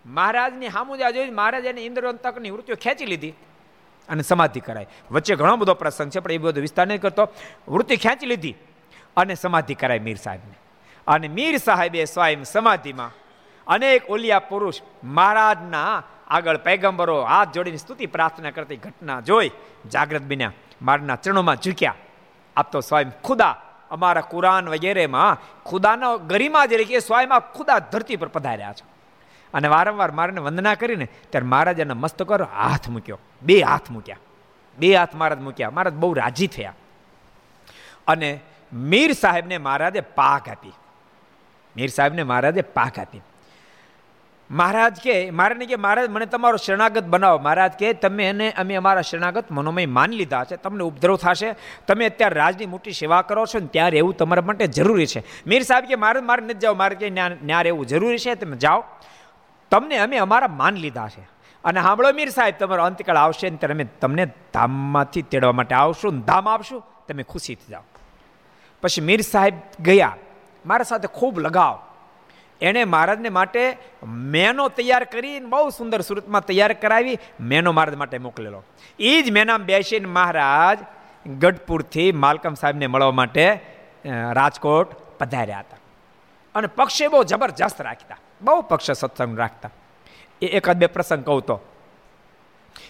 મહારાજની હામુજા જોઈ મહારાજ એને ઇન્દ્રવંતકની વૃત્તિઓ ખેંચી લીધી અને સમાધિ કરાય વચ્ચે ઘણો બધો પ્રસંગ છે, પણ એ બધો વિસ્તાર નહીં કરતો. વૃત્તિ ખેંચી લીધી અને સમાધિ કરાય મીર સાહેબને. અને મીર સાહેબે સ્વયં સમાધિમાં અનેક ઓલિયા પુરુષ મહારાજના આગળ પૈગંબરો હાથ જોડીને સ્તુતિ પ્રાર્થના કરતી ઘટના જોઈ જાગ્રત બન્યા. મારના ચરણોમાં ઝૂક્યા. આપ તો સ્વયં ખુદા અમારા કુરાન વગેરેમાં ખુદાનો ગરિમા જે કે સ્વયં આ ખુદા ધરતી પર પધાર્યા છે. અને વારંવાર મારાને વંદના કરીને ત્યારે મહારાજ એના મસ્તક હાથ મૂક્યો. બે હાથ મૂક્યા. બે હાથ મહારાજ મૂક્યા. મહારાજ બહુ રાજી થયા. અને મીર સાહેબને મહારાજે પાક આપી. મીર સાહેબને મહારાજે પાક આપી. મહારાજ કે મહારાજને કે, મહારાજ, મને તમારો શરણાગત બનાવો. મહારાજ કે, તમે એને અમે અમારા શરણાગત મનોમય માની લીધા છે. તમને ઉપદ્રવ થશે. તમે અત્યારે રાજની મોટી સેવા કરો છો ને ત્યારે એવું તમારા માટે જરૂરી છે. મીર સાહેબ કે, મારે મારે નથી જાઓ મારે કે ન્યારે રહેવું જરૂરી છે? તમે જાઓ. તમને અમે અમારા માન લીધા છે. અને સાંભળો મીર સાહેબ, તમારો અંતકાળ આવશે ને ત્યારે અમે તમને ધામમાંથી તેડવા માટે આવશું ને ધામ આપશું. તમે ખુશીથી જાઓ. પછી મીર સાહેબ ગયા. મારા સાથે ખૂબ લગાવ. એણે મહારાજને માટે મેનો તૈયાર કરીને બહુ સુંદર સુરતમાં તૈયાર કરાવી, મેનો મહારાજ માટે મોકલેલો. એ જ મેનામાં બેસીને મહારાજ ગઢપુરથી માલકમ સાહેબને મળવા માટે રાજકોટ પધાર્યા હતા. અને પક્ષે બહુ જબરજસ્ત રાખતા, બહુ પક્ષ સત્સંગ રાખતા. એ એકાદ બે પ્રસંગ કહું તો.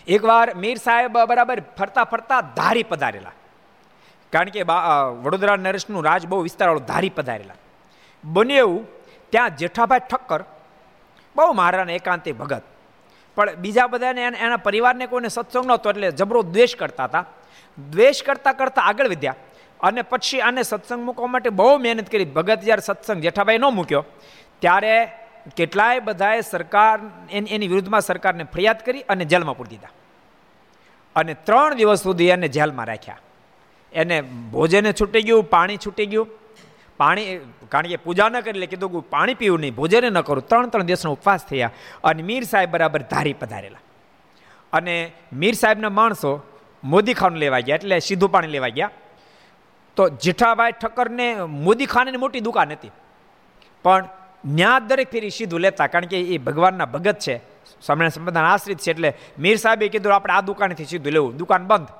એકવાર મીર સાહેબ બરાબર ફરતા ફરતા ધારી પધારેલા. કારણ કે વડોદરા નરેશનું રાજ બહુ વિસ્તારવાળું ધારી પધારેલા. બને એવું ત્યાં જેઠાભાઈ ઠક્કર બહુ મહારાણા એકાંતિ ભગત. પણ બીજા બધાને એના પરિવારને કોઈને સત્સંગ નહોતો એટલે જબરો દ્વેષ કરતા હતા. દ્વેષ કરતાં કરતાં આગળ વધ્યા અને પછી આને સત્સંગ મૂકવા માટે બહુ મહેનત કરી. ભગત જ્યારે સત્સંગ જેઠાભાઈ ન મૂક્યો, ત્યારે કેટલાય બધાએ સરકાર એની વિરુદ્ધમાં સરકારને ફરિયાદ કરી અને જેલમાં પૂરી દીધા. અને ત્રણ દિવસ સુધી એને જેલમાં રાખ્યા. એને ભોજને છૂટી ગયું, પાણી છૂટી ગયું પાણી, કારણ કે પૂજા ન કરી એટલે કીધું પાણી પીવું નહીં, ભોજન ન કરું. ત્રણ ત્રણ દિવસનો ઉપવાસ થયા અને મીર સાહેબ બરાબર ધારી પધારેલા. અને મીર સાહેબના માણસો મોદી ખાવાનું લેવા ગયા એટલે સીધું પાણી લેવા ગયા. તો જેઠાભાઈ ઠક્કરને મોદી મોટી દુકાન હતી. પણ ન્યા દરેક ફેરી સીધું લેતા, કારણ કે એ ભગવાનના ભગત છે. સમય સંપ્રદાય આશ્રિત છે એટલે મીર સાહેબે કીધું આપણે આ દુકાનથી સીધું લેવું, દુકાન બંધ.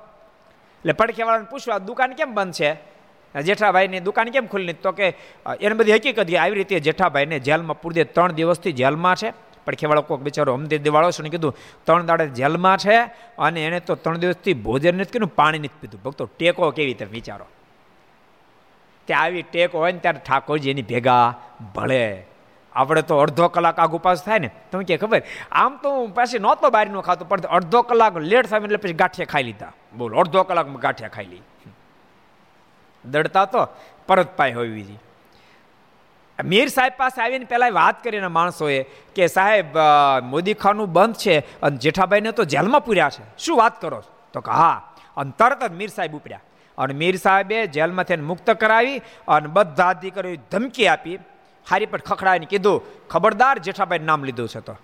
એટલે પડખેવાળાને પૂછવા દુકાન કેમ બંધ છે? જેઠાભાઈની દુકાન કેમ ખુલ્લી? તો કે એને બધી હકીકત આવી રીતે જેઠાભાઈને જેલમાં પૂરી ત્રણ દિવસથી જેલમાં છે. પડખેવાળો કોઈક બિચારો અમદે દેવાળો છે કીધું, ત્રણ દાડે જેલમાં છે અને એને તો ત્રણ દિવસથી ભોજન નથી કીધું પાણી નથી પીધું. ભક્તો, ટેકો કેવી રીતે વિચારો? ત્યાં આવી ટેકો હોય ને ત્યારે ઠાકોરજી એની ભેગા ભળે. આપણે તો અડધો કલાક આગ ઉપાસ થાય ને. તમે કે ખબર? આમ તો હું પાછી નહોતો બહારનું ખાતું, પણ અડધો કલાક લેટ થાય એટલે પછી ગાંઠિયા ખાઈ લીધા. બોલો, અડધો કલાકમાં ગાંઠિયા ખાઈ લી. દડતા તો પરત પાય હોવી જોઈએ મીર સાહેબ પાસે આવીને પહેલાં વાત કરીને માણસોએ કે સાહેબ મોદીખાનું બંધ છે અને જેઠાભાઈને તો જેલમાં પૂર્યા છે. શું વાત કરો તો કે હા, અને તરત જ મીર સાહેબ ઉપડ્યા. અને મીર સાહેબે જેલમાંથી મુક્ત કરાવી અને બધા અધિકારીઓ ધમકી આપી, હારી પર ખખડાવીને કીધું, ખબરદાર જેઠાભાઈ નામ લીધું છે તો.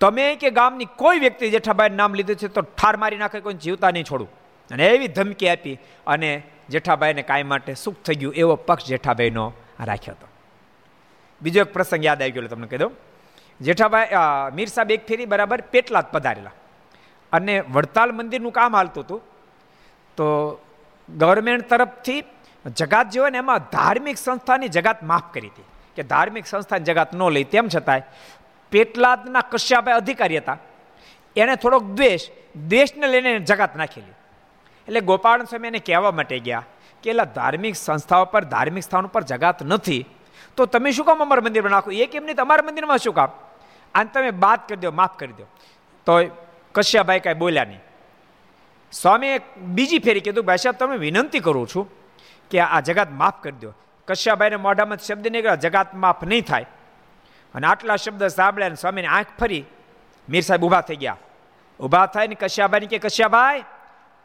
તમે કે ગામની કોઈ વ્યક્તિ જેઠાભાઈ નામ લીધું છે તો ઠાર મારી નાખે કોઈ જીવતા નહીં છોડું. અને એવી ધમકી આપી અને જેઠાભાઈને કાંઈ માટે સુખ થઈ ગયું એવો પક્ષ જેઠાભાઈનો રાખ્યો હતો. બીજો એક પ્રસંગ યાદ આવી ગયો તમને કહી દઉં. જેઠાભાઈ મીર સાહેબ એક ફેરી બરાબર પેટલા જ પધારેલા. અને વડતાલ મંદિરનું કામ હાલતું હતું. તો ગવર્મેન્ટ તરફથી જગાત જે હોય ને એમાં ધાર્મિક સંસ્થાની જગાત માફ કરી હતી. કે ધાર્મિક સંસ્થાની જગાત ન લઈ, તેમ છતાંય પેટલાદના કશ્યાભાઈ અધિકારી હતા. એને થોડોક દ્વેષ, દ્વેષને લઈને જગાત નાખેલી. એટલે ગોપાલ સ્વામી એને કહેવા માટે ગયા કે એલા, ધાર્મિક સંસ્થાઓ પર, ધાર્મિક સ્થાન પર જગાત નથી. તો તમે શું કામ અમારા મંદિરમાં નાખો? એ કેમ નહીં, તમારા મંદિરમાં શું કામ? આને તમે બાદ કરી દો, માફ કરી દો. તો કશ્યાભાઈ કાંઈ બોલ્યા નહીં. સ્વામીએ બીજી ફેરી કીધું, ભાઈ સાહેબ, તમે વિનંતી કરું છું કે આ જગાત માફ કરી દો. કશ્યાભાઈને મોઢામાં શબ્દ નીકળ્યા, જગાત માફ નહીં થાય. અને આટલા શબ્દ સાંભળ્યા સ્વામીને આંખ ફરી. મીર સાહેબ ઊભા થઈ ગયા. ઊભા થાય ને કશ્યાભાઈ કે, કશ્યાભાઈ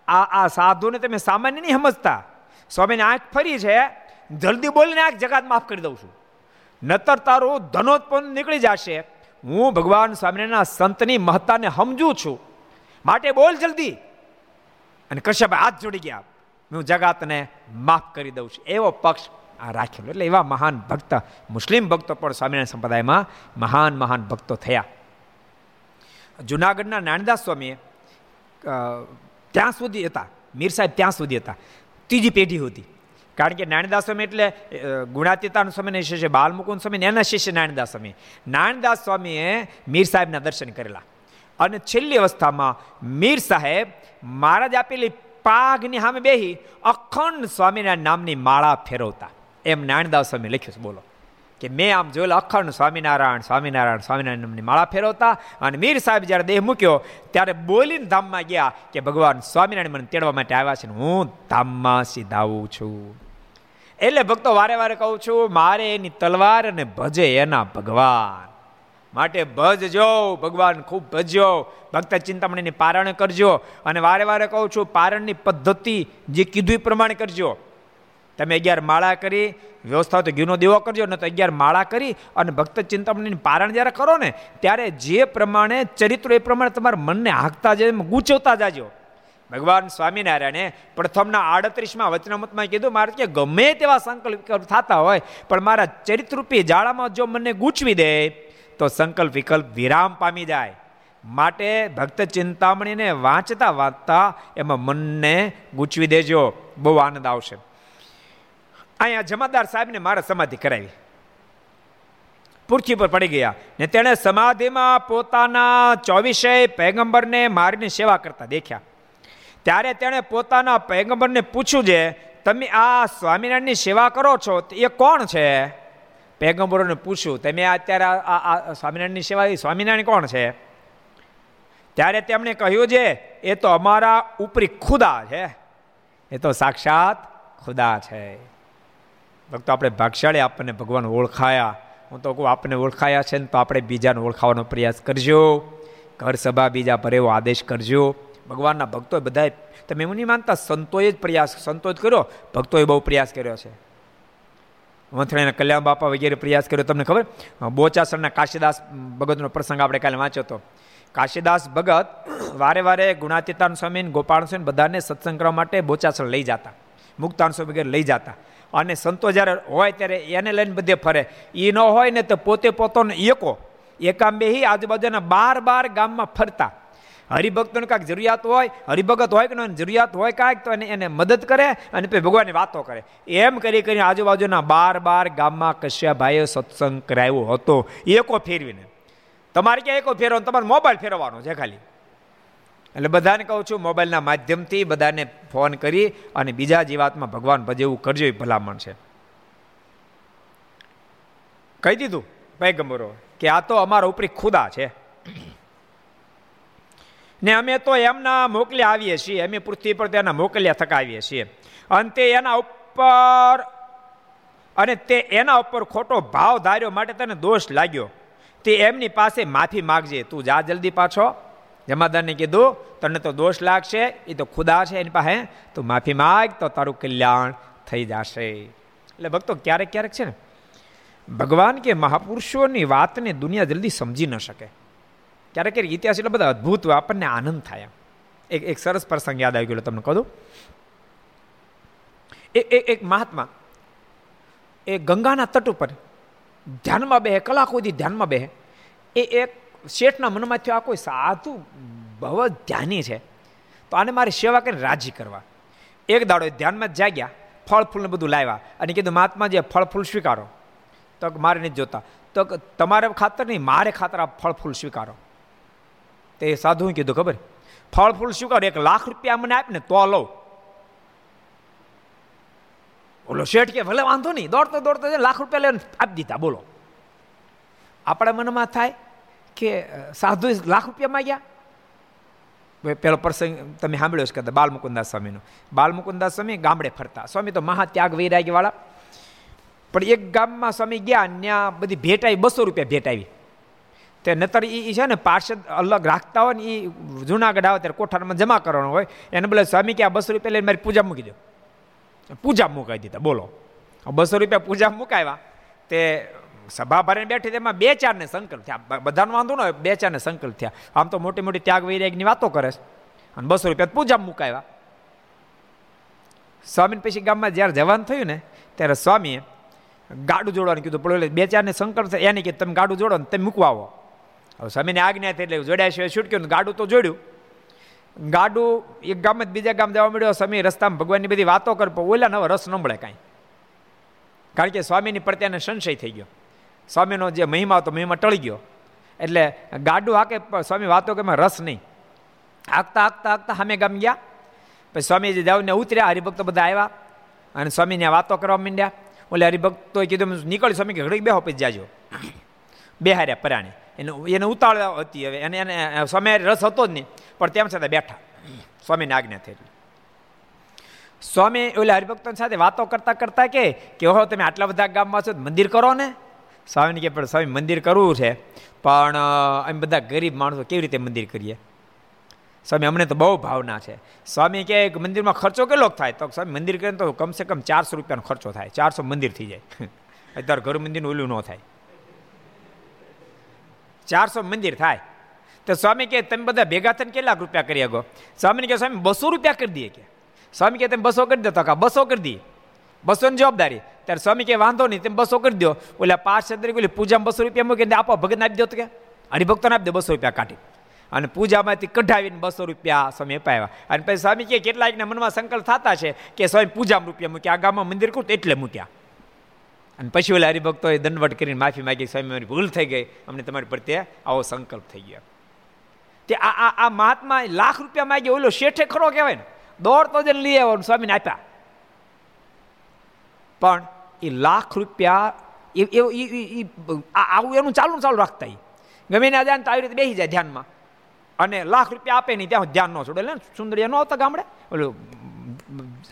આ આ સાધુને તમે સામાન્ય નહીં સમજતા. સ્વામીની આંખ ફરી છે, જલ્દી બોલીને આંખ જગાત માફ કરી દઉં છું. નતર તારું ધનોત્પન્ન નીકળી જશે. હું ભગવાન સ્વામિનારાયણના સંતની મહત્તાને સમજું છું. માટે બોલ જલ્દી. અને કશ્યપ હાથ જોડી ગયા. હું જગાતને માફ કરી દઉં છું. એવો પક્ષ આ રાખેલો. એટલે એવા મહાન ભક્ત, મુસ્લિમ ભક્તો પણ સ્વામિનારાયણ સંપ્રદાયમાં મહાન મહાન ભક્તો થયા. જુનાગઢના નાનદાસ સ્વામીએ ત્યાં સુધી હતા. મીર સાહેબ ત્યાં સુધી હતા. ત્રીજી પેઢી હતી. કારણ કે નારાયણદાસ સ્વામી એટલે ગુણાતીતાનો સ્વામીના શિષ્ય બાલમુકુંદ સ્વામી એના શિષ્ય નારાયણદાસ સ્વામી. નારાયણદાસ સ્વામીએ મીર સાહેબના દર્શન કરેલા. અને છેલ્લી અવસ્થામાં મીર સાહેબ મહારાજ આપેલી પાઘની સામે બેહી અખંડ સ્વામીના નામની માળા ફેરવતા. એમ નારાયણદાસ સ્વામી લખ્યું છે. બોલો. કે મેં આમ જોયેલા અખંડ સ્વામિનારાયણ સ્વામિનારાયણ સ્વામિનારાયણની માળા ફેરવતા અને મીર સાહેબ જ્યારે દેહ મૂક્યો, ત્યારે બોલીને ધામમાં ગયા કે ભગવાન સ્વામિનારાયણ મને તેડવા માટે આવ્યા છે હું ધામમાં સીધાવું છું. એટલે ભક્તો વારે વારે કહું છું, મારે એની તલવાર અને ભજે એના ભગવાન. માટે ભજજો, ભગવાન ખૂબ ભજ્યો. ભક્ત ચિંતામણીની પારણ કરજો અને વારે વારે કહું છું, પારણની પદ્ધતિ જે કીધું એ પ્રમાણે કરજો. તમે અગિયાર માળા કરી, વ્યવસ્થા તો ઘીનો દેવો કરજો, ને તો અગિયાર માળા કરી અને ભક્ત ચિંતામણીની પારણ જ્યારે કરો ને, ત્યારે જે પ્રમાણે ચરિત્ર એ પ્રમાણે તમારા મનને હાંકતા જાય ગૂંચવતા જાજો. ભગવાન સ્વામિનારાયણે પ્રથમના આડત્રીસમાં વચનામતમાં કીધું, મારે કે ગમે તેવા સંકલ્પ થતા હોય, પણ મારા ચરિત્રરૂપી જાળામાં જો મને ગૂંચવી દે, તો સંકલ્પ વિકલ્પ વિરામ પામી જાય. માટે ભક્ત ચિંતામણીને વાંચતા વાંચતા એમાં મનને ગૂંચવી દેજો. બહુ આનંદ આવશે. અહીંયા જમાદાર સાહેબને મારે સમાધિ કરાવી. પૃથ્વી પર પડી ગયા. ને તેણે સમાધિમાં પોતાના ચોવીસે પૈગંબરને મારીની સેવા કરતા દેખ્યા. ત્યારે તેણે પોતાના પૈગંબરને પૂછ્યું છે, તમે આ સ્વામિનારાયણની સેવા કરો છો એ કોણ છે? પૈગંબરોને પૂછ્યું, તમે અત્યારે આ સ્વામિનારાયણની સેવા સ્વામિનારાયણ કોણ છે? ત્યારે તેમણે કહ્યું છે, એ તો અમારા ઉપરી ખુદા છે. એ તો સાક્ષાત ખુદા છે. ભક્તો, આપણે ભાગશાળી આપણને ભગવાન ઓળખાયા. હું તો કહું આપણને ઓળખાયા છે ને તો આપણે બીજાને ઓળખાવાનો પ્રયાસ કરજો. ઘર સભા બીજા પર એવો આદેશ કરજો. ભગવાનના ભક્તોએ બધાએ, તમે એવું નહીં માનતા, સંતોએ જ પ્રયાસ, સંતો જ કર્યો. ભક્તોએ બહુ પ્રયાસ કર્યો છે. વંથણીના કલ્યાણ બાપા વગેરે પ્રયાસ કર્યો, તમને ખબર? બોચાસણના કાશીદાસ ભગતનો પ્રસંગ આપણે કાલે વાંચ્યો હતો. કાશીદાસ ભગત વારે વારે ગુણાતીતાન સ્વામી ગોપાલ સ્વામી બધાને સત્સંગ કરવા માટે બોચાસણ લઈ જતા. મુક્તાંશો વગેરે લઈ જતા. અને સંતો જ્યારે હોય ત્યારે એને લઈને બધે ફરે. એ ન હોય ને તો પોતે પોતાનો એકો એકામ બેહી આજુબાજુના બાર બાર ગામમાં ફરતા. હરિભક્તોને કાંઈક જરૂરિયાત હોય, હરિભગત હોય કે જરૂરિયાત હોય કાંઈક, તો એને એને મદદ કરે અને પછી ભગવાનની વાતો કરે. એમ કરી કરીને આજુબાજુના બાર બાર ગામમાં કશ્યા ભાઈએ સત્સંગ કરાવ્યો હતો. એકો ફેરવીને. તમારે ક્યાં એકો ફેરવાનો તમારે મોબાઈલ ફેરવવાનો છે ખાલી. એટલે બધાને કહું છું, મોબાઈલના માધ્યમથી બધાને ફોન કરી અને બીજા જીવાતમાં ભગવાન ભજે એવું કરજો એ ભલામણ છે. કહી દીધું પૈગંબરો કે આ તો અમારા ઉપરી ખુદા છે. ને અમે તો એમના મોકલ્યા આવીએ છીએ, અમે પૃથ્વી પર તેના મોકલ્યા થકા આવીએ છીએ અંતે એના ઉપર અને તે એના ઉપર ખોટો ભાવ ધાર્યો માટે તને દોષ લાગ્યો. તે એમની પાસે માફી માગજે, તું જા જલ્દી પાછો. જમાદારને કીધું, તને તો દોષ લાગશે એ તો ખુદા છે એની પાસે, તું માફી માગ, તો તારું કલ્યાણ થઈ જશે. એટલે ભક્તો, ક્યારેક ક્યારેક છે ને, ભગવાન કે મહાપુરુષોની વાતને દુનિયા જલ્દી સમજી ન શકે. ક્યારેક ક્યારેક ઇતિહાસ એટલે બધા અદ્ભુત આપણને આનંદ થાય એક એક સરસ પ્રસંગ યાદ આવી ગયો તમને કહું એક એક મહાત્મા, એ ગંગાના તટ ઉપર ધ્યાનમાં બેહે, કલાક સુધી ધ્યાનમાં બેહે, એ એક શેઠના મનમાં થયો આ કોઈ સાધુ ભવ ધ્યાની છે, તો આને મારે સેવા કરીને રાજી કરવા. એક દાડો ધ્યાનમાં જાગ્યા ફળ ફૂલને બધું લાવ્યા અને કીધું, મહાત્મા જે ફળ ફૂલ સ્વીકારો. તો મારે નથી જોતા. તો તમારે ખાતર નહીં, મારે ખાતર આ ફળ ફૂલ સ્વીકારો. તે સાધુ કીધું, ખબર? ફળ ફૂલ સ્વીકારો, એક લાખ રૂપિયા મને આપને તો લઉં બોલો શેઠ કે, ભલે વાંધો નહીં, દોડતો દોડતો લાખ રૂપિયા લઈને આપી દીધા, બોલો. આપણા મનમાં થાય કે સાધુ લાખ રૂપિયા માગ્યા પેલો પ્રસંગ તમે સાંભળ્યો છે કદાચ બાલમુકુદાસ સ્વામીનો બાલમુકુદાસ સ્વામી ગામડે ફરતા સ્વામી તો મહાત્યાગ વૈરાગ્યવાળા પણ એક ગામમાં સ્વામી ગયા ત્યાં બધી ભેટ આવી બસો રૂપિયા ભેટ આવી તે નતર એ છે ને પાર્ષદ અલગ રાખતા હોય ને એ જુનાગઢ આવે ત્યારે કોઠારમાં જમા કરવાનો હોય એને બોલે સ્વામી કે આ બસો રૂપિયા લઈને મારી પૂજા મૂકી દો પૂજા મુકાઈ દીધા બોલો બસો રૂપિયા પૂજા મુકાવ્યા તે સભા ભરીને બેઠી તેમાં બે ચારને સંકલ્પ થયા. બધાને વાંધો ને બે ચારને સંકલ્પ થયા. આમ તો મોટી મોટી ત્યાગ વૈરાગની વાતો કરે છે. અને બસો રૂપિયા પૂજા મુકાવ્યા સ્વામીને પછી ગામમાં જ્યારે જવાનું થયું ને, ત્યારે સ્વામીએ ગાડું જોડવાનું કીધું. પડે બે ચારને સંકલ્પ થાય. એને કીધું તમે ગાડું જોડો ને તમે મૂકવા આવો. હવે સ્વામીને આજ્ઞા થઈ એટલે જોડ્યા સિવાય છૂટક્યું ગાડું તો જોડ્યું. ગાડું એક ગામ બીજા ગામ જવા મળ્યો સ્વામી રસ્તામાં ભગવાનની બધી વાતો કર ઓલા નવો રસ ન મળે કાંઈ. કારણ કે સ્વામીની પ્રત્યેને સંશય થઈ ગયો. સ્વામીનો જે મહિમા હતો, મહિમા ટળી ગયો. એટલે ગાડું હાકે સ્વામી વાતો કે રસ નહીં. હાકતા હાકતા હાકતા સામે ગામ ગયા. પછી સ્વામીજી દેવને ઉતર્યા, હરિભક્તો બધા આવ્યા. અને સ્વામીને વાતો કરવા માંડ્યા. ઓલે હરિભક્તોએ કીધું નીકળી સ્વામી કે ઘડી બેહો, પછી જાજો. બેહાર્યા પરાણે. એને એને ઉતાળ હતી હવે. એને એને, સ્વામી રસ હતો જ નહીં. પણ તેમ છતાં બેઠા. સ્વામીને આજ્ઞા થઈ સ્વામી ઓલા હરિભક્તો સાથે વાતો કરતા કરતા કે હો તમે આટલા બધા ગામમાં છો મંદિર કરો ને. સ્વામીને કે પણ સ્વામી મંદિર કરવું છે, પણ અમે બધા ગરીબ માણસો કેવી રીતે મંદિર કરીએ? સ્વામી, અમને તો બહુ ભાવના છે. સ્વામી કહે મંદિરમાં ખર્ચો કેટલો થાય? તો સ્વામી મંદિર કરે તો કમસે કમ ચારસો રૂપિયાનો ખર્ચો થાય. ચારસો મંદિર થઈ જાય. અત્યારે ઘર મંદિરનું ઓલું ન થાય. ચારસો મંદિર થાય. તો સ્વામી કે તમે બધા ભેગા થઈને કેટલાક રૂપિયા કરી આગો સ્વામીને કે સ્વામી બસો રૂપિયા કરી દઈએ કે? સ્વામી કે તમે બસો કરી દો તો કા બસો કરી દઈએ? બસોની જવાબદારી. ત્યારે સ્વામી કે વાંધો નહીં, તમે બસો કરી દો. ઓલા પાંચ છત્રી ઓલી પૂજામાં બસો રૂપિયા મૂકીને આપો ભગત આપી દો તો કે. હરિભક્તોને આપી દો, બસો રૂપિયા કાઢી. અને પૂજામાંથી કઢાવીને બસો રૂપિયા સ્વામી અપાવ્યા. અને પછી સ્વામી કે કેટલાકના મનમાં સંકલ્પ થતા છે કે સ્વામી પૂજામાં રૂપિયા મૂક્યા? આ ગામમાં મંદિર કરું એટલે મૂક્યા. અને પછી ઓલા હરિભક્તોએ દંડવટ કરીને માફી માગી, સ્વામી, મારી ભૂલ થઈ ગઈ. અમને તમારી પ્રત્યે આવો સંકલ્પ થઈ ગયો. તે આ આ મહાત્મા લાખ રૂપિયા માગ્યો, ઓલો શેઠે ખરો કહેવાય ને દોડતો જ લઈ આવ્યો સ્વામીને આપ્યા. પણ એ લાખ રૂપિયા એ આવું એનું ચાલુ ચાલુ રાખતા ગમે ને ધ્યાન તો આવી રીતે બેસી જાય ધ્યાનમાં. અને લાખ રૂપિયા આપે નહીં, ત્યાં ધ્યાન ન છોડે. એટલે સુંદરિયા ન આવતા ગામડે. ઓલું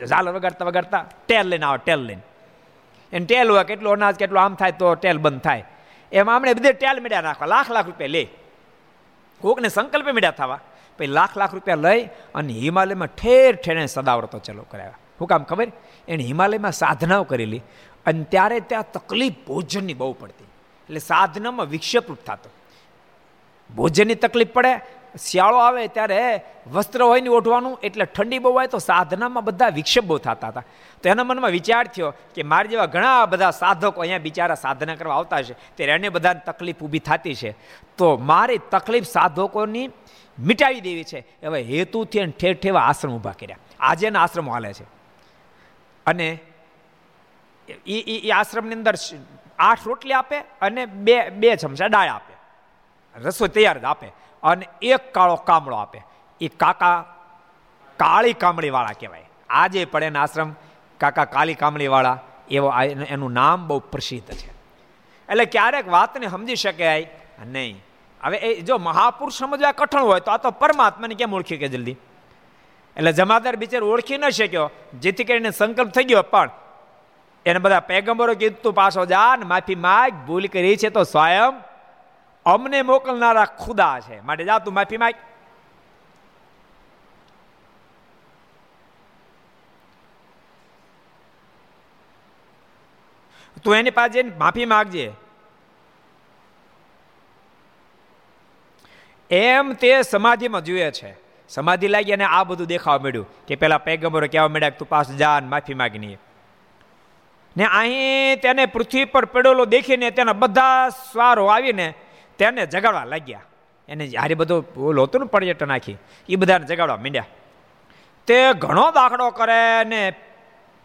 ઝાલર વગાડતા વગાડતા ટેલ લઈને આવે, ટેલ લઈને. એને ટેલ હોય, કેટલું અનાજ, કેટલું આમ થાય તો ટેલ બંધ થાય. એમાં આમણે બધે ટેલ મેળ્યા નાખવા લાખ લાખ રૂપિયા લે. કોકને સંકલ્પે મેળ્યા થવા. પછી લાખ લાખ રૂપિયા લઈ અને હિમાલયમાં ઠેર ઠેરે સદાવ્રતો ચલો કરાવ્યા. શું કામ ખબર? એને હિમાલયમાં સાધનાઓ કરેલી અને ત્યારે ત્યાં તકલીફ ભોજનની બહુ પડતી. એટલે સાધનામાં વિક્ષેપ થતો. ભોજનની તકલીફ પડે, શિયાળો આવે ત્યારે વસ્ત્ર હોય ને ઓઢવાનું, એટલે ઠંડી બહુ હોય તો સાધનામાં બધા વિક્ષેપ બહુ થતા હતા. તો એના મનમાં વિચાર થયો કે મારા જેવા ઘણા બધા સાધકો અહીંયા બિચારા સાધના કરવા આવતા છે ત્યારે એને બધાને તકલીફ ઊભી થતી છે. તો મારી તકલીફ સાધકોની મિટાવી દેવી છે. હવે હેતુથી ઠેર ઠેવા આશ્રમ ઊભા કર્યા. આજે એના આશ્રમો હાલે છે. અને એ એ આશ્રમની અંદર આઠ રોટલી આપે અને બે બે ચમચા દાળ આપે. રસોઈ તૈયાર જ આપે. અને એક કાળો કામળો આપે. એ કાકા કાળી કામળીવાળા કહેવાય. આજે પડે ને આશ્રમ કાકા કાળી કામળીવાળા એવો એનું નામ બહુ પ્રસિદ્ધ છે. એટલે ક્યારેક વાતને સમજી શકાય નહીં. હવે એ જો મહાપુરુષ સમજવા કઠણ હોય તો આ તો પરમાત્માને કેમ ઓળખી કે જલ્દી? એટલે જમાદાર બિચાર ઓળખી ન શક્યો. જેથી કરીને સંકલ્પ થઈ ગયો. પણ એને બધા પેગમ્બરો કીધું, તું પાછો જા ને માફી માગ. ભૂલ કરી છે તો સ્વયં અમને મોકલનારા ખુદા છે. માટે જા, તું માફી માગ. તું એની પાસે માફી માગજે. એમ તે સમાધિમાં જુએ છે. સમાધિ લાગી અને આ બધું દેખાવા મળ્યું કે પેલા પેગમ્બરો કહેવા મળ્યા તું પાસ જા માફી માગની. ને અહીં તેને પૃથ્વી પર પડેલો દેખીને તેના બધા સ્વારો આવીને તેને જગાડવા લાગ્યા. એને જ્યારે બધો ઓલો હતું ને પર્યટન આખી એ બધાને જગાડવા માંડ્યા. તે ઘણો દાખલો કરે ને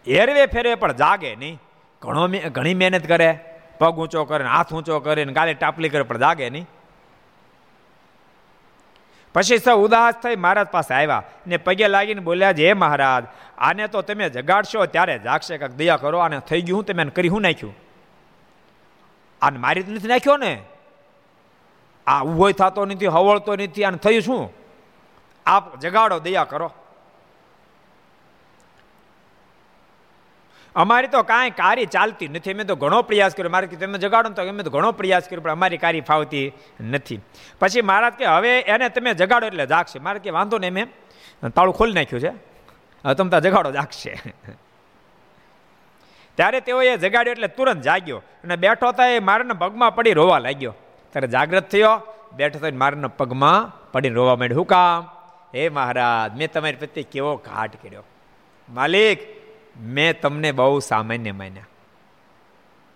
હેરવે ફેરવે પણ જાગે નહીં. ઘણો ઘણી મહેનત કરે, પગ ઊંચો કરે હાથ ઊંચો કરે ને ગાલે ટાપલી કરે પણ જાગે નહીં. પછી સૌ ઉદાસ થઈ મહારાજ પાસે આવ્યા ને પગે લાગીને બોલ્યા, જે મહારાજ, આને તો તમે જગાડશો ત્યારે જાગશે કાંક દયા કરો. આને થઈ ગયું તમે કરી હું નાખ્યું. આને મારી નથી નાખ્યો ને? આ ઊભો થતો નથી, હવળતો નથી, આને થયું શું? આપ જગાડો, દયા કરો. અમારી તો કાંઈ કારી ચાલતી નથી. અમે તો ઘણો પ્રયાસ કર્યો. મારે તમે જગાડો તો અમે તો ઘણો પ્રયાસ કર્યો, પણ અમારી કારી ફાવતી નથી. પછી મહારાજ કે, હવે એને તમે જગાડો એટલે જાગશે. મારે કે, વાંધો નહીં મેં તાળું ખોલી નાખ્યું છે. હવે તમે ત્યાં જગાડો જાગશે. ત્યારે તેઓએ જગાડ્યો એટલે તુરંત જાગ્યો અને બેઠો હતા એ મારાના પગમાં પડી રોવા લાગ્યો. ત્યારે જાગ્રત થયો. બેઠો થઈને મારાના પગમાં પડીને રોવા માંડ્યું. હું કામ? હે મહારાજ, મેં તમારી પ્રત્યે કેવો ઘાટ કર્યો. માલિક મેં તમને બહુ સામાન્ય માન્યા.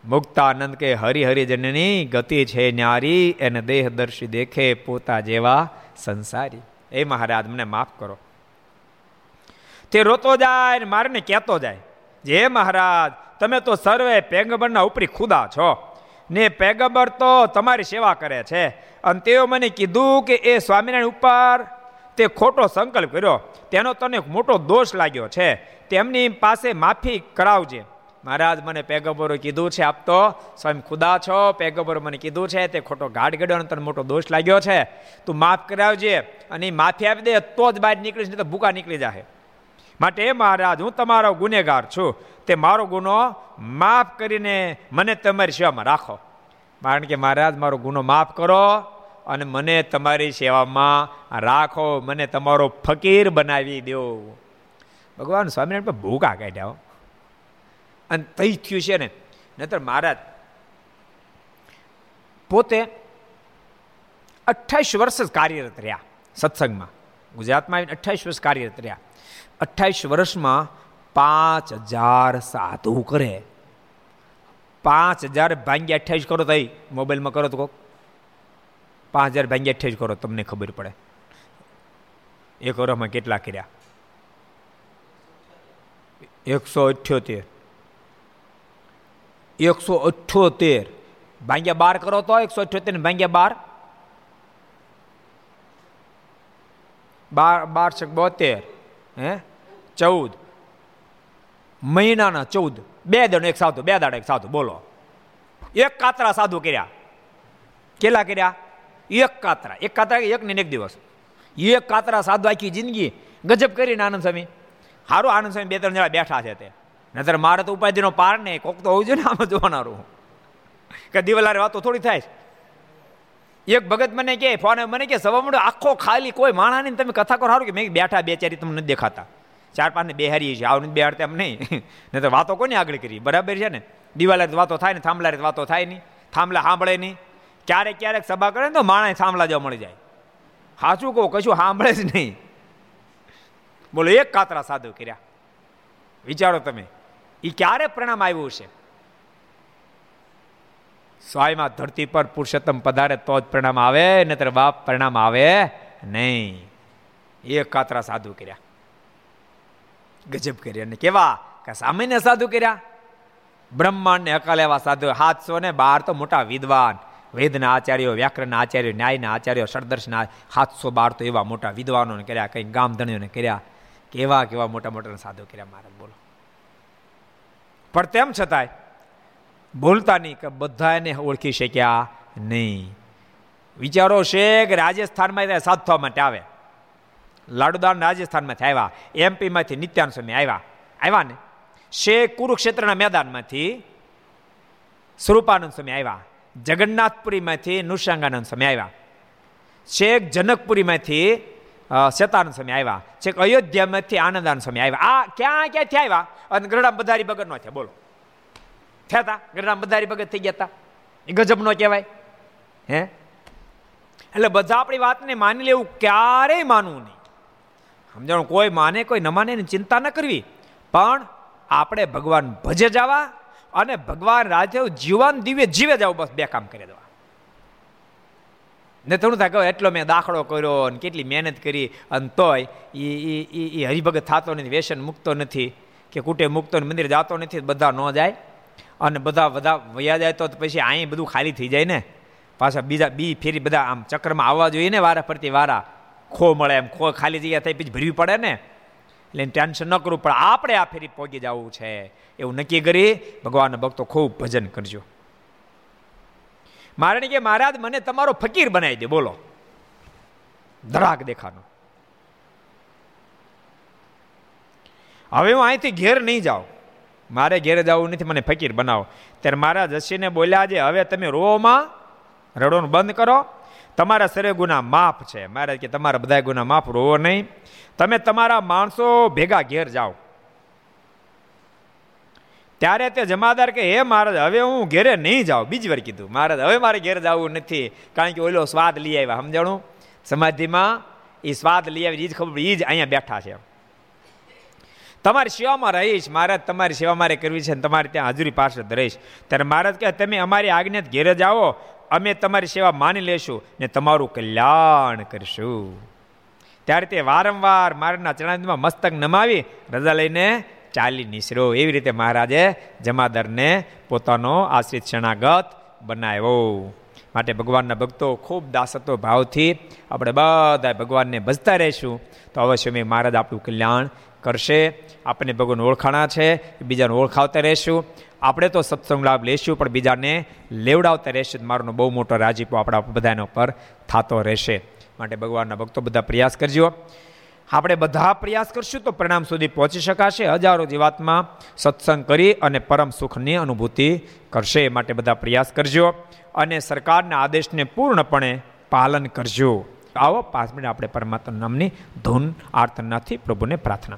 મુક્તાનંદ કે હરિહરિજનની ગતિ છે ન્યારી, એને દેહદર્શી દેખે પોતા જેવા સંસારી. એ મહારાજ, મને માફ કરો. તે રોતો જાય મારને કહેતો જાય, જે મહારાજ, તમે તો સર્વે પેગબરના ઉપરી ખુદા છો. ને પેગબર તો તમારી સેવા કરે છે. અને તેઓ મને કીધું કે એ સ્વામિનારાયણ ઉપર તે ખોટો સંકલ્પ કર્યો. તેનો તને મોટો દોષ લાગ્યો છે. તેમની પાસે માફી કરાવજે. મહારાજ મને પેગબરો કીધું છે, આપ તો સ્વયં ખુદા છો. પેગબરો મને કીધું છે, તે ખોટો ગાઢ ગડ્યો તને મોટો દોષ લાગ્યો છે. તું માફ કરાવજે અને માફી આપી દે, તો જ બહાર નીકળીશ, નહીં તો ભૂકા નીકળી જાય માટે મહારાજ, હું તમારો ગુનેગાર છું. તે મારો ગુનો માફ કરીને મને તમારી સેવામાં રાખો. કારણ કે મહારાજ, મારો ગુનો માફ કરો. અને મને તમારી સેવામાં રાખો, મને તમારો ફકીર બનાવી દો. ભગવાન સ્વામિનારાયણ પર ભૂકા કાઢ્યા અને તઈ થયું છે ને, નતર મહારાજ, પોતે અઠ્ઠાવીસ વર્ષ જ કાર્યરત રહ્યા સત્સંગમાં. ગુજરાતમાં આવીને અઠ્ઠાવીસ વર્ષ કાર્યરત રહ્યા. અઠ્ઠાવીસ વર્ષમાં પાંચ હજાર સાધુ કરે. પાંચ હજાર ભાંગ્યા અઠ્ઠાવીસ કરો તો મોબાઈલમાં કરો તો કોક. પાંચ હજાર ભાંગ્યા અઠ્યાવીસ કરો, તમને ખબર પડે. એક વર્ષમાં કેટલા કર્યા? એકસો અઠ્યોતેર. એકસો અઠ્યોતેર. ભાંગ્યા બાર કરો તો એકસો અઠ્યોતેર ભાંગ્યા બાર? બાર બાર છે બોતેર, હે? ચૌદ. મહિનાના ચૌદ. બે દડો એક સાધુ, બે દાડા એક સાધુ, બોલો. એક કાતરા સાધુ કર્યા. કેટલા કર્યા? એક કાતરા. એક કાતરા એક ને એક દિવસ. એક કાતરા સાધુ આખી જિંદગી ગજબ કરીને આનંદ સ્વામી. સારું આનંદ સ્વામી બે ત્રણ જણા બેઠા છે તે. નતર મારે તો ઉપાધિનો પાર નહીં. કોક તો હોવું જોઈએ ને આમાં જોવાનારું કે દિવાલારે વાતો થોડી થાય એક ભગત મને કે ફોન મને કે સવા મળ્યો આખો ખાલી કોઈ માણા નહીં તમે કથા કરો સારું કે મેં બેઠા બે ચારી તમને નથી દેખાતા. ચાર પાંચ ને બેહારીએ છીએ, આવું બેહાડતા એમ નહીં. નહીં તો વાતો કોને આગળ કરી? બરાબર છે ને? દિવાલા વાતો થાય ને થાંભલા વાતો થાય નહીં. થાંભલા સાંભળે નહીં. ક્યારેક ક્યારેક સભા કરે ને તો માણસ સાંભળા જવા મળી જાય. સાચું કહું, કશું સાંભળે જ નહીં. બોલો, એક કાતરા સાધુ કર્યા. વિચારો તમે એ ક્યારે પ્રણામ આવ્યું છે સ્વાયમાં ધરતી પર પુરુષોત્તમ પધારે તો જ પરિણામ આવે નતર બાપ પ્રણામ આવે નહીં. એક કાતરા સાધુ કર્યા. ગજબ કર્યા ને કેવા? કે સામાન્ય સાધુ કર્યા. બ્રહ્માંડ ને અકાલ એવા સાધુ સાતસો ને બાર તો મોટા વિદ્વાન. વેદના આચાર્યો, વ્યાકરણના આચાર્યો, ન્યાયના આચાર્યો, ષડદર્શના સાતસો બાર તો એવા મોટા વિદ્વાનોને કર્યા કંઈક ગામધણીઓને કર્યા, કેવા કેવા મોટા મોટા સાધુ કર્યા મારા બોલો. પણ તેમ છતાંય બોલતા નહીં કે બધા એને ઓળખી શક્યા નહીં. વિચારો કે રાજસ્થાનમાં સાધવા માટે આવે. લાડુદાન રાજસ્થાનમાંથી આવ્યા, એમપીમાંથી નિત્યાન સ્વામી આવ્યા આવ્યા ને. શેખ કુરુક્ષેત્રના મેદાનમાંથી સ્વરૂપાનંદ સ્વામી આવ્યા. જગન્નાથપુરીમાંથી નૃષાંગાનંદ સ્વામી આવ્યા. શેખ જનકપુરીમાંથી શેતાનંદ સ્વામી આવ્યા. છેક અયોધ્યામાંથી આનંદાનંદ સ્વામી આવ્યા. આ ક્યાં ક્યાંથી આવ્યા? અને ગરડામ બધારી ભગત નો થયા. બોલો. થયા હતા ગરડા બધારી ભગત થઈ ગયા હતા એ ગજબ નો કહેવાય. હે? એટલે બધા આપણી વાતને માની લેવું ક્યારેય માનવું નહીં. સમજાણું? કોઈ માને, કોઈ ન માને ચિંતા ન કરવી. પણ આપણે ભગવાન ભજે જવા અને ભગવાન રાજે જીવન દિવ્ય જીવે જાવ, બસ બે કામ કરી દેવા. ને થોડું થાય કહો એટલો મેં દાખલો કર્યો અને કેટલી મહેનત કરી, અને તોય એ એ હરિભગત થતો નથી, વ્યસન મૂકતો નથી, કે કુટે મૂકતો મંદિર જતો નથી બધા ન જાય. અને બધા બધા વયા જાય તો પછી અહીં બધું ખાલી થઈ જાય ને. પાછા બીજા, બી ફેરી બધા આમ ચક્રમાં આવવા જોઈએ ને વારા ફરતી વારા. ખો મળે એમ, ખો ખાલી જગ્યા થાય, પછી ભરવી પડે ને. એટલે ટેન્શન ન કરવું, પણ આપણે આ ફેરી પહોંચી જવું છે. એવું નક્કી કરી ભગવાનના ભક્તો ખૂબ ભજન કરજો. મારે કે, મહારાજ, મને તમારો ફકીર બનાવી દે. બોલો. ધરાક દેખાનો. હવે હું અહીંથી ઘેર નહીં જાઉં. મારે ઘેર જવું નથી, મને ફકીર બનાવો. ત્યારે મહારાજ હસીને બોલ્યા છે, હવે તમે રોમાં રડોનું બંધ કરો. તમારા સરે ગુના માફ છે. મહારાજ કે તમારા બધા ગુના માફ રોવો નહીં. તમે તમારા માણસો ભેગા ઘેર જાઓ. ત્યારે તે જમાદાર કે, હે મહારાજ, હવે હું ઘેરે નહીં જાઉં. બીજી વાર કીધું, મહારાજ, હવે મારે ઘેર જવું નથી. કારણ કે ઓલો સ્વાદ લઈ આવ્યા, સમજાણું? સમાધિમાં એ સ્વાદ લઈ આવી એ જ ખબર એ જ અહીંયા બેઠા છે. તમારી સેવામાં રહીશ, મહારાજ, તમારી સેવા મારે કરવી છે તમારે ત્યાં હાજરી પાછળ રહીશ. ત્યારે મહારાજ કહે, તમે અમારી આજ્ઞા ઘેરે જાઓ. અમે તમારી સેવા માની લેશું ને તમારું કલ્યાણ કરશું. ત્યારે તે વારંવાર મારના ચરણાંદમાં મસ્તક નમાવી, રજા લઈને ચાલી નિસરો. એવી રીતે મહારાજે જમાદરને પોતાનો આશ્રિત શરણાગત બનાવ્યો. માટે ભગવાનના ભક્તો ખૂબ દાસત્વ ભાવથી આપણે બધા ભગવાનને ભજતા રહીશું. તો અવશ્ય મેં મહારાજ આપણું કલ્યાણ કરશે. આપણને ભગવાન ઓળખાણા છે. બીજાને ઓળખાવતા રહેશું. આપણે તો સત્સંગ લાભ લેશું, પણ બીજાને લેવડાવતા રહેશે મારોનો બહુ મોટો રાજીપો આપણા બધાના ઉપર થતો રહેશે. માટે ભગવાનના ભક્તો બધા પ્રયાસ કરજો. આપણે બધા પ્રયાસ કરશું તો પરિણામ સુધી પહોંચી શકાશે. હજારો જીવાતમાં સત્સંગ કરી અને પરમ સુખની અનુભૂતિ કરશે માટે બધા પ્રયાસ કરજો અને સરકારના આદેશને પૂર્ણપણે પાલન કરજો. આવો પાંચ મિનિટ આપણે પરમાત્મા નામની ધૂન આર્તનાથી પ્રભુને પ્રાર્થના.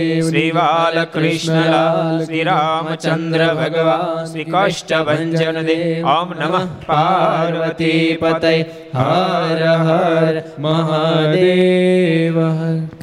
શ્રી બાલકૃષ્ણલાલ શ્રી રામચંદ્ર ભગવાન શ્રી કષ્ટભંજન દેવ ઓમ નમઃ પાર્વતી પાર્વતી પતય હર હર મહાદેવ હર